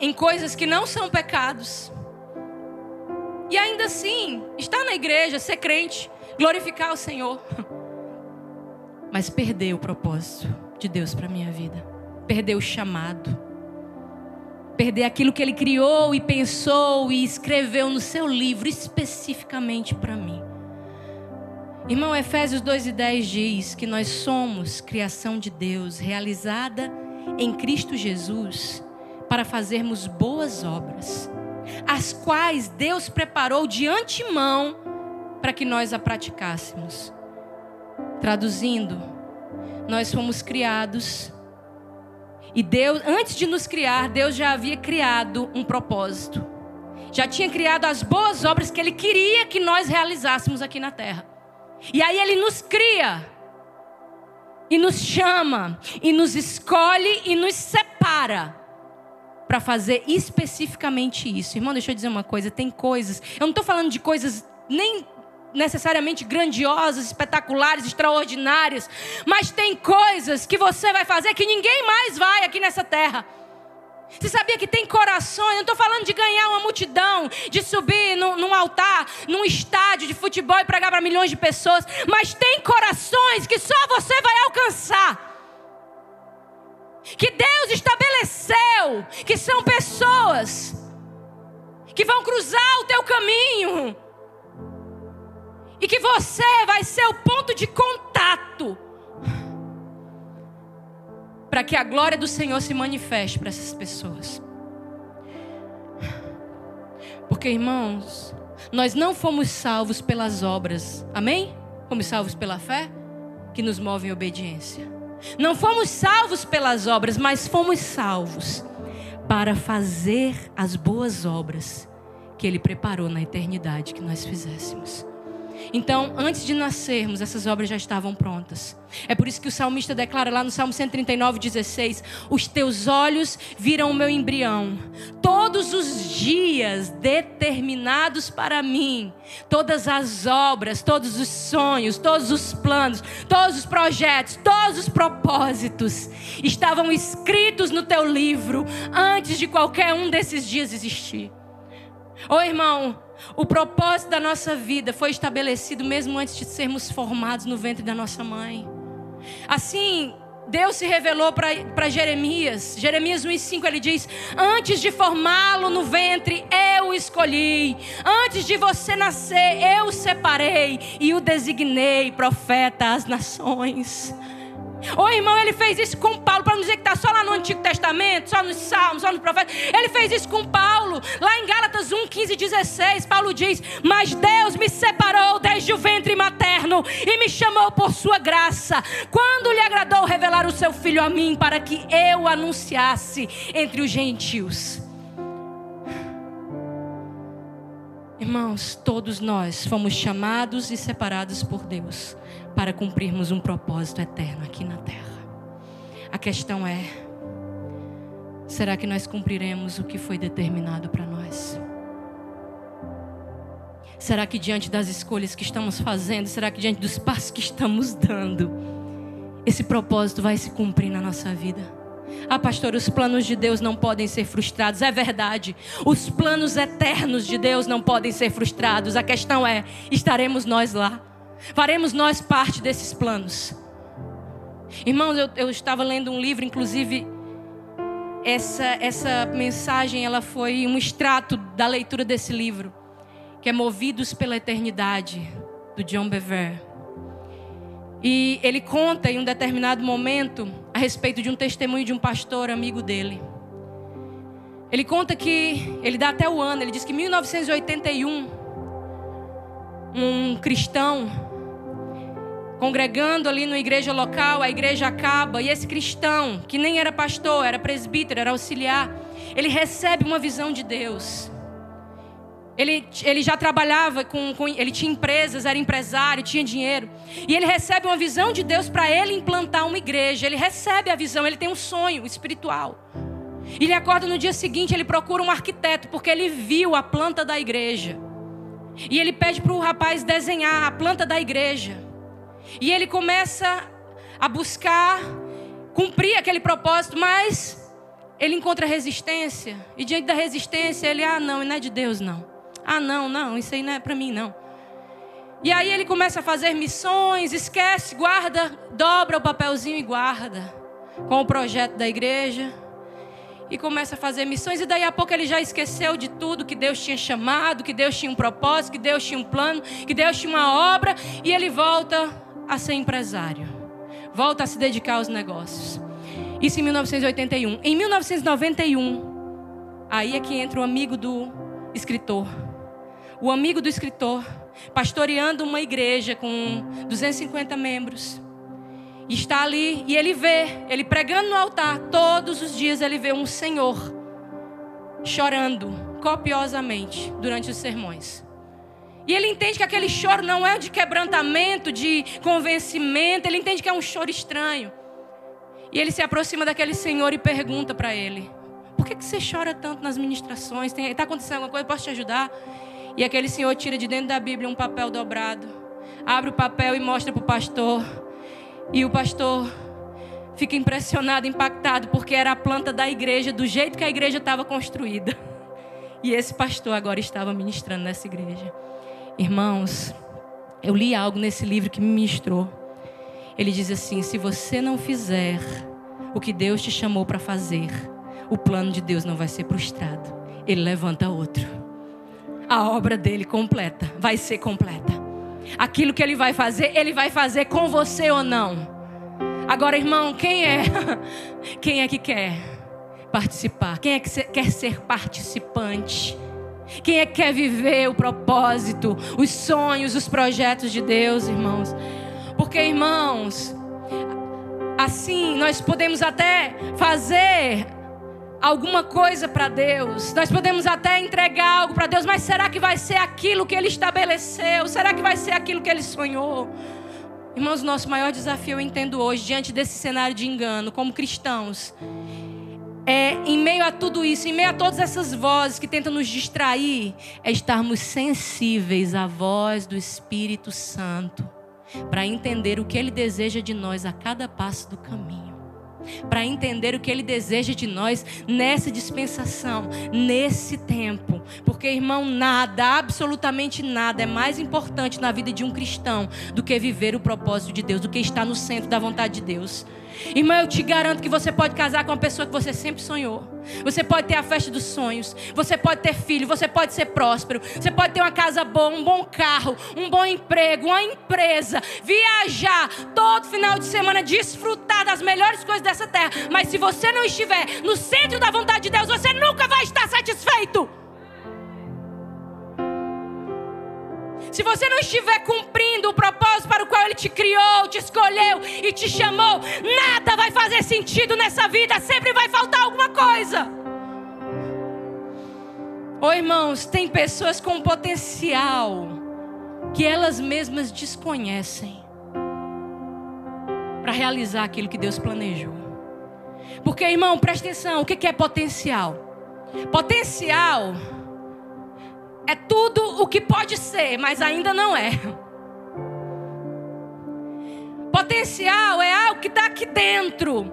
em coisas que não são pecados. E ainda assim, estar na igreja, ser crente, glorificar o Senhor. Mas perder o propósito de Deus para minha vida. Perder o chamado. Perder aquilo que ele criou e pensou e escreveu no seu livro especificamente para mim. Irmão, Efésios 2 e 10 diz que nós somos criação de Deus, realizada em Cristo Jesus, para fazermos boas obras as quais Deus preparou de antemão para que nós a praticássemos. Traduzindo, nós fomos criados e Deus, antes de nos criar, Deus já havia criado um propósito. Já tinha criado as boas obras que ele queria que nós realizássemos aqui na terra. E aí ele nos cria e nos chama e nos escolhe e nos separa para fazer especificamente isso. Irmão, deixa eu dizer uma coisa: tem coisas, eu não estou falando de coisas nem necessariamente grandiosas, espetaculares, extraordinárias, mas tem coisas que você vai fazer que ninguém mais vai aqui nessa terra. Você sabia que tem corações? Não estou falando de ganhar uma multidão, de subir num, num altar, num estádio de futebol e pregar para milhões de pessoas, mas tem corações que só você vai alcançar que Deus estabeleceu, que são pessoas que vão cruzar o teu caminho e que você vai ser o ponto de contato para que a glória do Senhor se manifeste para essas pessoas. Porque, irmãos, nós não fomos salvos pelas obras, amém? Fomos salvos pela fé que nos move em obediência. Não fomos salvos pelas obras, mas fomos salvos para fazer as boas obras que Ele preparou na eternidade que nós fizéssemos. Então, antes de nascermos, essas obras já estavam prontas. É por isso que o salmista declara lá no Salmo 139, 16: Os teus olhos viram o meu embrião, todos os dias determinados para mim, todas as obras, todos os sonhos, todos os planos, todos os projetos, todos os propósitos estavam escritos no teu livro antes de qualquer um desses dias existir. Ô irmão, o propósito da nossa vida foi estabelecido mesmo antes de sermos formados no ventre da nossa mãe. Assim, Deus se revelou para Jeremias. Jeremias 1,5 ele diz: Antes de formá-lo no ventre, eu o escolhi. Antes de você nascer, eu o separei e o designei profeta às nações. Ô irmão, ele fez isso com Paulo, para não dizer que está só lá no Antigo Testamento, só nos Salmos, só nos Profetas. Ele fez isso com Paulo, lá em Gálatas 1, 15 16. Paulo diz: Mas Deus me separou desde o ventre materno e me chamou por sua graça, quando lhe agradou revelar o seu filho a mim, para que eu anunciasse entre os gentios. Irmãos, todos nós fomos chamados e separados por Deus para cumprirmos um propósito eterno aqui na terra. A questão é: será que nós cumpriremos o que foi determinado para nós? Será que diante das escolhas que estamos fazendo, será que diante dos passos que estamos dando, esse propósito vai se cumprir na nossa vida? Ah, pastor, os planos de Deus não podem ser frustrados. É verdade. Os planos eternos de Deus não podem ser frustrados. A questão é: estaremos nós lá? Faremos nós parte desses planos? Irmãos, eu, eu estava lendo um livro, inclusive, essa, essa mensagem ela foi um extrato da leitura desse livro, que é Movidos pela Eternidade, do John Bever. E ele conta em um determinado momento a respeito de um testemunho de um pastor amigo dele. Ele conta que, ele dá até o ano, ele diz que em 1981, um cristão, congregando ali na igreja local, a igreja acaba, e esse cristão, que nem era pastor, era presbítero, era auxiliar, ele recebe uma visão de Deus. Ele, ele já trabalhava com, com, Ele tinha empresas, era empresário, tinha dinheiro. E ele recebe uma visão de Deus para ele implantar uma igreja. Ele recebe a visão, ele tem um sonho espiritual. Ele acorda no dia seguinte, ele procura um arquiteto, porque ele viu a planta da igreja. E ele pede para o rapaz desenhar a planta da igreja. E ele começa a buscar cumprir aquele propósito, mas ele encontra resistência. E diante da resistência, ele, ah, não, não é de Deus, não. Ah, não, não, isso aí não é para mim, não. E aí ele começa a fazer missões, esquece, guarda, dobra o papelzinho e guarda com o projeto da igreja. E começa a fazer missões, e daí a pouco ele já esqueceu de tudo que Deus tinha chamado, que Deus tinha um propósito, que Deus tinha um plano, que Deus tinha uma obra, e ele volta a ser empresário, volta a se dedicar aos negócios. Isso em 1981. Em 1991, aí é que entra o amigo do escritor o amigo do escritor, pastoreando uma igreja com 250 membros. E está ali e ele vê, ele pregando no altar, todos os dias ele vê um senhor chorando copiosamente durante os sermões. E ele entende que aquele choro não é de quebrantamento, de convencimento, ele entende que é um choro estranho. E ele se aproxima daquele senhor e pergunta para ele: Por que, que você chora tanto nas ministrações? Está acontecendo alguma coisa? Posso te ajudar? E aquele senhor tira de dentro da Bíblia um papel dobrado, abre o papel e mostra para o pastor. E o pastor fica impressionado, impactado, porque era a planta da igreja, do jeito que a igreja estava construída. E esse pastor agora estava ministrando nessa igreja. Irmãos, eu li algo nesse livro que me ministrou. Ele diz assim: se você não fizer o que Deus te chamou para fazer, o plano de Deus não vai ser frustrado. Ele levanta outro a obra dele completa, vai ser completa. Aquilo que ele vai fazer, ele vai fazer com você ou não. Agora, irmão, quem é? Quem é que quer participar? Quem é que quer ser participante? Quem é que quer viver o propósito, os sonhos, os projetos de Deus, irmãos? Porque, irmãos, assim nós podemos até fazer alguma coisa para Deus, nós podemos até entregar algo para Deus, mas será que vai ser aquilo que Ele estabeleceu? Será que vai ser aquilo que Ele sonhou? Irmãos, nosso maior desafio eu entendo hoje, diante desse cenário de engano, como cristãos, é em meio a tudo isso, em meio a todas essas vozes que tentam nos distrair, é estarmos sensíveis à voz do Espírito Santo, para entender o que Ele deseja de nós a cada passo do caminho para entender o que Ele deseja de nós nessa dispensação, nesse tempo. Porque, irmão, nada, absolutamente nada é mais importante na vida de um cristão do que viver o propósito de Deus, do que estar no centro da vontade de Deus. Irmão, eu te garanto que você pode casar com uma pessoa que você sempre sonhou. Você pode ter a festa dos sonhos. Você pode ter filho. Você pode ser próspero. Você pode ter uma casa boa, um bom carro, um bom emprego, uma empresa. Viajar todo final de semana, desfrutar das melhores coisas dessa terra. Mas se você não estiver no centro da vontade de Deus, você nunca vai estar satisfeito. Se você não estiver cumprindo o propósito para o qual Ele te criou, te escolheu e te chamou, nada vai fazer sentido nessa vida, sempre vai faltar alguma coisa. Oh, irmãos, tem pessoas com potencial que elas mesmas desconhecem para realizar aquilo que Deus planejou. Porque, irmão, presta atenção: o que é potencial? Potencial é tudo o que pode ser, mas ainda não é. Potencial é algo que está aqui dentro,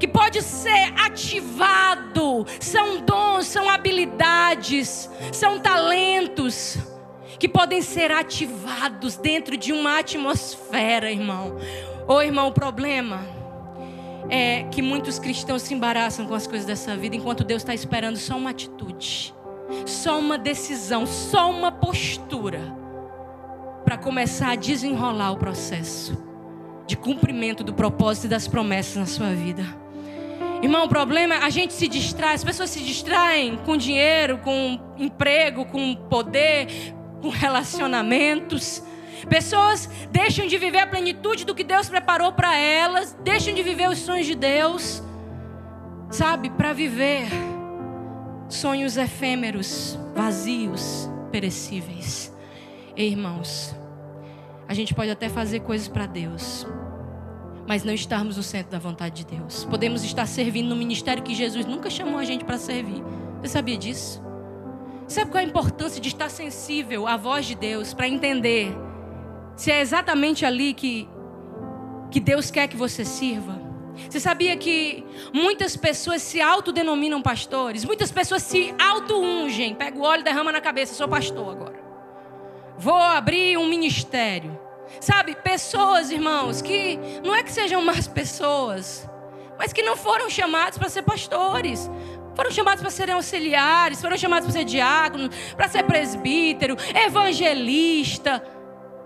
que pode ser ativado. São dons, são habilidades, são talentos que podem ser ativados dentro de uma atmosfera, irmão. Ô irmão, o problema é que muitos cristãos se embaraçam com as coisas dessa vida, enquanto Deus está esperando só uma atitude só uma decisão, só uma postura para começar a desenrolar o processo de cumprimento do propósito e das promessas na sua vida. Irmão, o problema é a gente se distrai, as pessoas se distraem com dinheiro, com emprego, com poder, com relacionamentos. Pessoas deixam de viver a plenitude do que Deus preparou para elas, deixam de viver os sonhos de Deus, sabe, para viver sonhos efêmeros, vazios, perecíveis. Ei, irmãos, a gente pode até fazer coisas para Deus, mas não estarmos no centro da vontade de Deus. Podemos estar servindo no ministério que Jesus nunca chamou a gente para servir. Você sabia disso? Sabe qual é a importância de estar sensível à voz de Deus para entender se é exatamente ali que, que Deus quer que você sirva? Você sabia que muitas pessoas se autodenominam pastores? Muitas pessoas se auto-ungem. Pega o óleo derrama na cabeça. Sou pastor agora. Vou abrir um ministério. Sabe, pessoas, irmãos, que não é que sejam más pessoas, mas que não foram chamados para ser pastores. Foram chamados para serem auxiliares, foram chamados para ser diácono, para ser presbítero, evangelista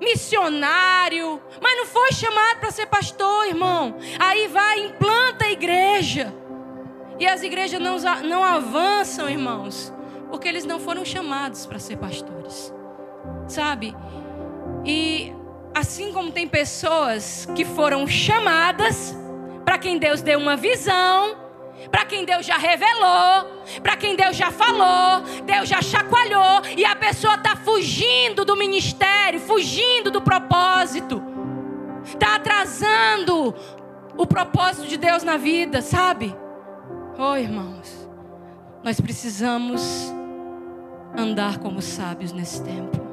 missionário, mas não foi chamado para ser pastor, irmão. Aí vai, implanta a igreja. E as igrejas não, não avançam, irmãos, porque eles não foram chamados para ser pastores. Sabe? E assim como tem pessoas que foram chamadas, para quem Deus deu uma visão, para quem Deus já revelou, para quem Deus já falou, Deus já chacoalhou e a pessoa está fugindo do ministério, fugindo do propósito, está atrasando o propósito de Deus na vida, sabe? Oh, irmãos, nós precisamos andar como sábios nesse tempo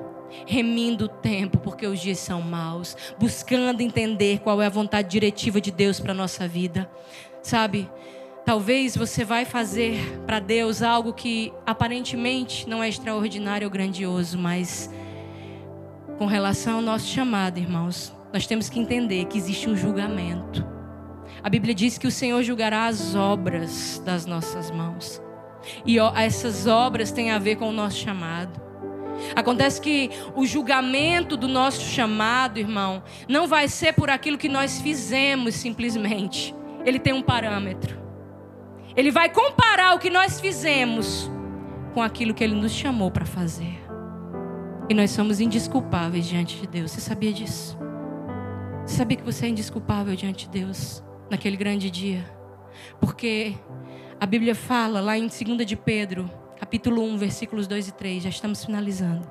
remindo o tempo, porque os dias são maus, buscando entender qual é a vontade diretiva de Deus para a nossa vida. Sabe, Talvez você vai fazer para Deus algo que aparentemente não é extraordinário ou grandioso, mas com relação ao nosso chamado, irmãos, nós temos que entender que existe um julgamento. A Bíblia diz que o Senhor julgará as obras das nossas mãos. E essas obras têm a ver com o nosso chamado. Acontece que o julgamento do nosso chamado, irmão, não vai ser por aquilo que nós fizemos simplesmente. Ele tem um parâmetro. Ele vai comparar o que nós fizemos com aquilo que ele nos chamou para fazer. E nós somos indisculpáveis diante de Deus. Você sabia disso? Você sabia que você é indisculpável diante de Deus naquele grande dia? Porque A Bíblia fala lá em 2 de Pedro, capítulo 1, versículos 2 e 3, já estamos finalizando.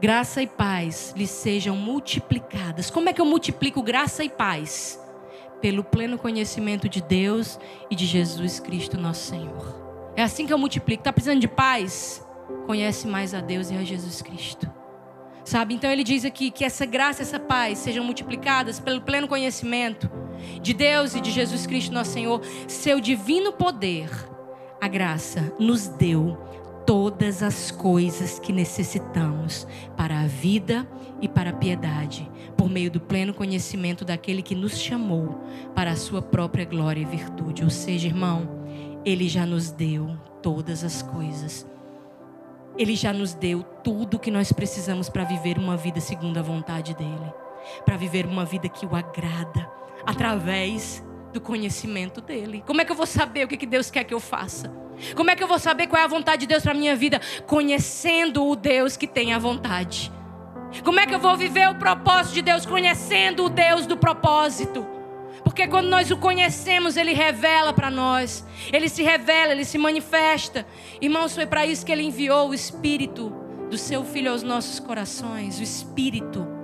Graça e paz lhes sejam multiplicadas. Como é que eu multiplico graça e paz? Pelo pleno conhecimento de Deus e de Jesus Cristo, nosso Senhor. É assim que eu multiplico. Está precisando de paz? Conhece mais a Deus e a Jesus Cristo. Sabe? Então ele diz aqui que essa graça, essa paz sejam multiplicadas pelo pleno conhecimento de Deus e de Jesus Cristo, nosso Senhor. Seu divino poder, a graça, nos deu todas as coisas que necessitamos para a vida e para a piedade, por meio do pleno conhecimento daquele que nos chamou para a sua própria glória e virtude. Ou seja, irmão, ele já nos deu todas as coisas ele já nos deu tudo que nós precisamos para viver uma vida segundo a vontade dele, para viver uma vida que o agrada, através do conhecimento dele. Como é que eu vou saber o que Deus quer que eu faça? Como é que eu vou saber qual é a vontade de Deus para minha vida? Conhecendo o Deus que tem a vontade. Como é que eu vou viver o propósito de Deus? Conhecendo o Deus do propósito. Porque quando nós o conhecemos, ele revela para nós. Ele se revela, ele se manifesta. Irmãos, foi para isso que ele enviou o Espírito do seu Filho aos nossos corações. O Espírito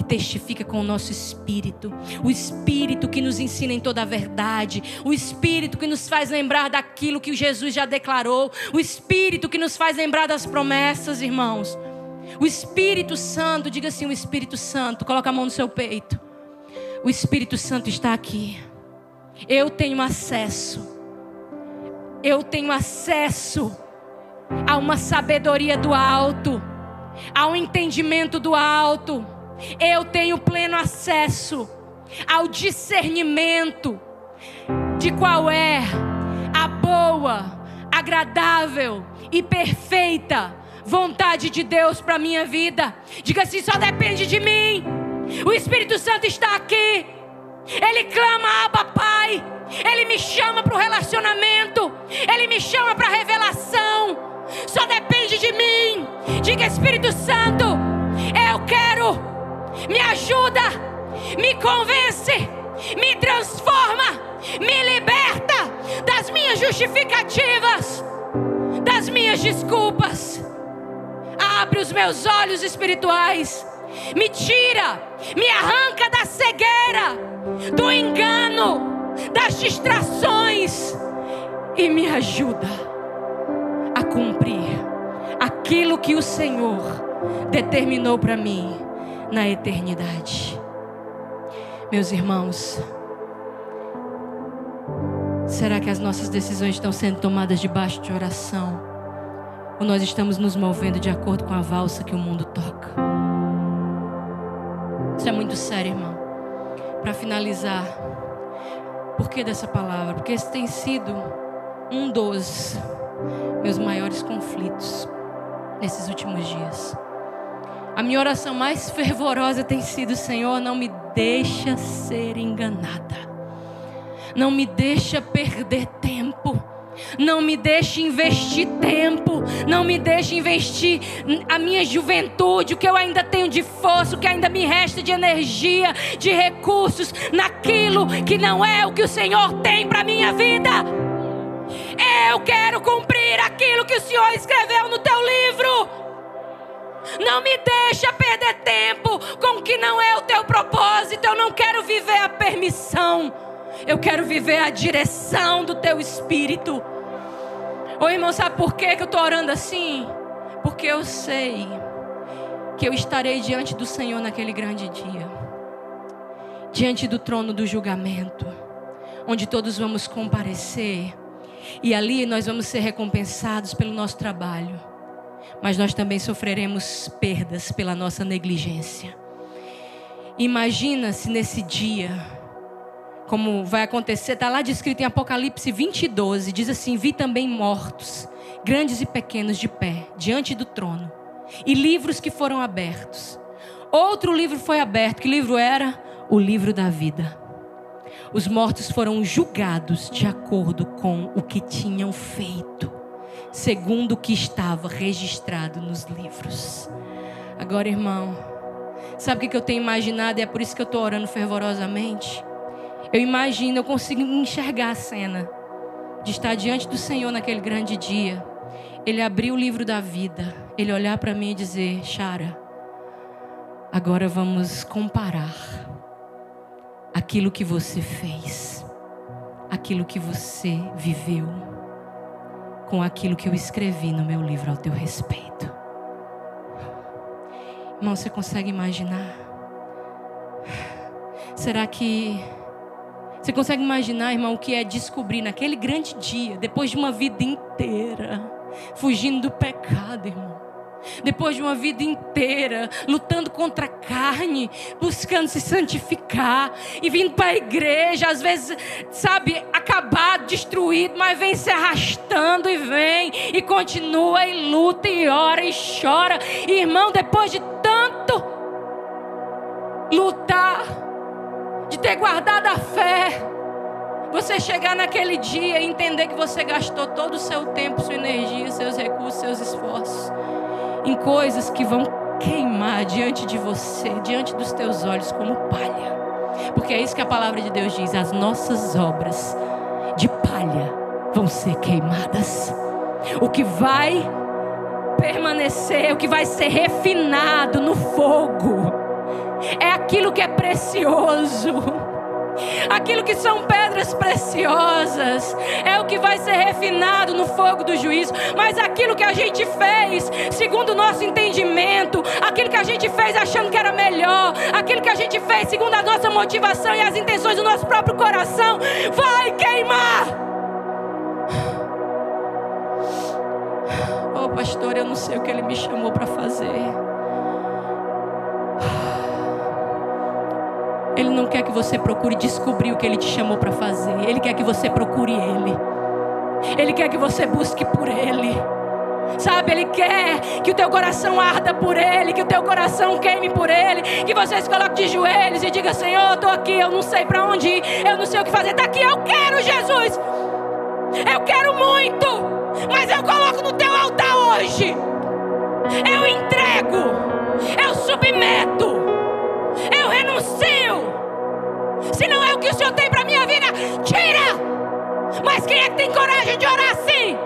que testifica com o nosso espírito, o espírito que nos ensina em toda a verdade, o espírito que nos faz lembrar daquilo que Jesus já declarou, o espírito que nos faz lembrar das promessas, irmãos. O Espírito Santo, diga assim: o Espírito Santo, coloca a mão no seu peito. O Espírito Santo está aqui. Eu tenho acesso. Eu tenho acesso a uma sabedoria do alto, a um entendimento do alto. Eu tenho pleno acesso ao discernimento de qual é a boa, agradável e perfeita vontade de Deus para minha vida. Diga assim: só depende de mim. O Espírito Santo está aqui. Ele clama, Abba Pai. Ele me chama para o relacionamento. Ele me chama para a revelação. Só depende de mim. Diga, Espírito Santo, eu quero. Me ajuda. Me convence. Me transforma. Me liberta das minhas justificativas. Das minhas desculpas. Abre os meus olhos espirituais me tira, me arranca da cegueira, do engano, das distrações e me ajuda a cumprir aquilo que o Senhor determinou para mim na eternidade. Meus irmãos, será que as nossas decisões estão sendo tomadas debaixo de oração? Ou nós estamos nos movendo de acordo com a valsa que o mundo toca? Isso é muito sério, irmão. Para finalizar, por que dessa palavra? Porque esse tem sido um dos meus maiores conflitos nesses últimos dias. A minha oração mais fervorosa tem sido: Senhor, não me deixa ser enganada. Não me deixa perder tempo. Não me deixe investir tempo, não me deixe investir a minha juventude, o que eu ainda tenho de força, o que ainda me resta de energia, de recursos, naquilo que não é o que o Senhor tem para minha vida. Eu quero cumprir aquilo que o Senhor escreveu no teu livro. Não me deixa perder tempo com o que não é o teu propósito. Eu não quero viver a permissão. Eu quero viver a direção do teu espírito. Ô irmão, sabe por que eu estou orando assim? Porque eu sei que eu estarei diante do Senhor naquele grande dia diante do trono do julgamento, onde todos vamos comparecer e ali nós vamos ser recompensados pelo nosso trabalho, mas nós também sofreremos perdas pela nossa negligência. Imagina se nesse dia como vai acontecer, está lá descrito em Apocalipse 20, 12, diz assim: Vi também mortos, grandes e pequenos, de pé, diante do trono, e livros que foram abertos. Outro livro foi aberto, que livro era? O livro da vida. Os mortos foram julgados de acordo com o que tinham feito, segundo o que estava registrado nos livros. Agora, irmão, sabe o que eu tenho imaginado e é por isso que eu estou orando fervorosamente? Eu imagino, eu consigo enxergar a cena de estar diante do Senhor naquele grande dia. Ele abrir o livro da vida, ele olhar para mim e dizer: Chara, agora vamos comparar aquilo que você fez, aquilo que você viveu, com aquilo que eu escrevi no meu livro ao teu respeito. Irmão, você consegue imaginar? Será que você consegue imaginar, irmão, o que é descobrir naquele grande dia, depois de uma vida inteira, fugindo do pecado, irmão? Depois de uma vida inteira lutando contra a carne, buscando se santificar e vindo para a igreja, às vezes, sabe, acabado, destruído, mas vem se arrastando e vem e continua e luta e ora e chora. irmão, depois de tanto lutar, de ter guardado a fé. Você chegar naquele dia e entender que você gastou todo o seu tempo, sua energia, seus recursos, seus esforços em coisas que vão queimar diante de você, diante dos teus olhos como palha. Porque é isso que a palavra de Deus diz: as nossas obras de palha vão ser queimadas. O que vai permanecer, o que vai ser refinado no fogo, é aquilo que é precioso. Aquilo que são pedras preciosas é o que vai ser refinado no fogo do juízo. Mas aquilo que a gente fez, segundo o nosso entendimento, aquilo que a gente fez achando que era melhor, aquilo que a gente fez segundo a nossa motivação e as intenções do nosso próprio coração, vai queimar. Oh, pastor, eu não sei o que ele me chamou para fazer. Ele não quer que você procure descobrir o que ele te chamou para fazer. Ele quer que você procure ele. Ele quer que você busque por ele. Sabe, Ele quer que o teu coração arda por Ele, que o teu coração queime por Ele, que você se coloque de joelhos e diga: Senhor, estou aqui, eu não sei para onde ir, eu não sei o que fazer, está aqui, eu quero Jesus, eu quero muito, mas eu coloco no teu altar hoje, eu entrego, eu submeto, eu renuncio. Se não é o que o Senhor tem para minha vida, tira. Mas quem é que tem coragem de orar assim?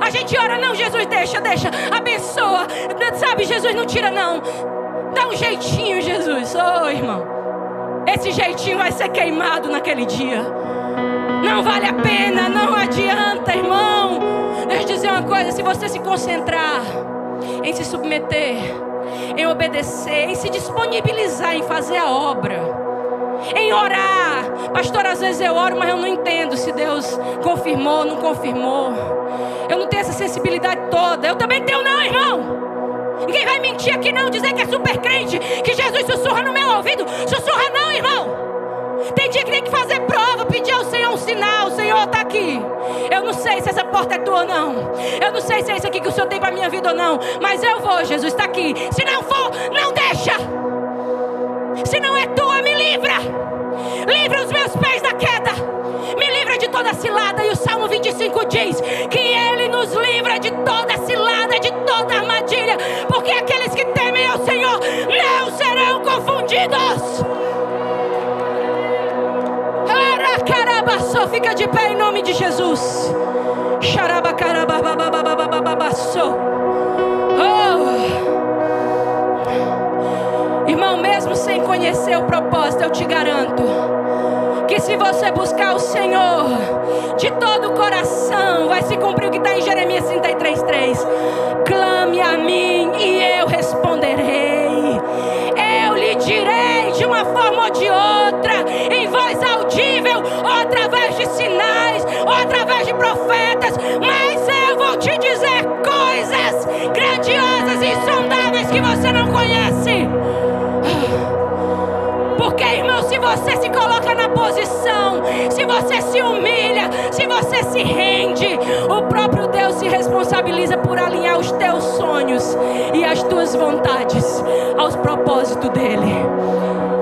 A gente ora, não, Jesus, deixa, deixa, abençoa. Sabe, Jesus, não tira, não. Dá um jeitinho, Jesus. Oh, irmão. Esse jeitinho vai ser queimado naquele dia. Não vale a pena, não adianta, irmão. Deixa eu dizer uma coisa: se você se concentrar em se submeter, em obedecer, em se disponibilizar em fazer a obra, em orar. Pastor, às vezes eu oro, mas eu não entendo se Deus confirmou ou não confirmou. Eu não tenho essa sensibilidade toda. Eu também tenho, não, irmão. Ninguém vai mentir aqui, não, dizer que é super crente, que Jesus sussurra no meu ouvido. Sussurra, não, irmão. Tem dia que tem que fazer prova, pedir ao Senhor um sinal. O Senhor está aqui. Eu não sei se essa porta é tua não. Eu não sei se é isso aqui que o Senhor tem para minha vida ou não. Mas eu vou, Jesus está aqui. Se não for, não deixa. Se não é tua, me livra. Livra os meus pés da queda. Me livra de toda cilada. E o Salmo 25 diz que Ele nos livra de toda cilada, de toda armadilha. Porque aqueles que temem ao Senhor não serão confundidos. Fica de pé em nome de Jesus. Oh. Irmão, mesmo sem conhecer o propósito, eu te garanto que se você buscar o Senhor de todo o coração, vai se cumprir o que está em Jeremias 33,3. Clame a mim e eu responderei. De uma forma ou de outra, em voz audível, ou através de sinais, ou através de profetas, mas eu vou te dizer coisas grandiosas e insondáveis que você não conhece. Porque, irmão, se você se coloca na posição, se você se humilha, se você se rende, o próprio Deus se responsabiliza por alinhar os teus sonhos e as tuas vontades aos propósitos dele.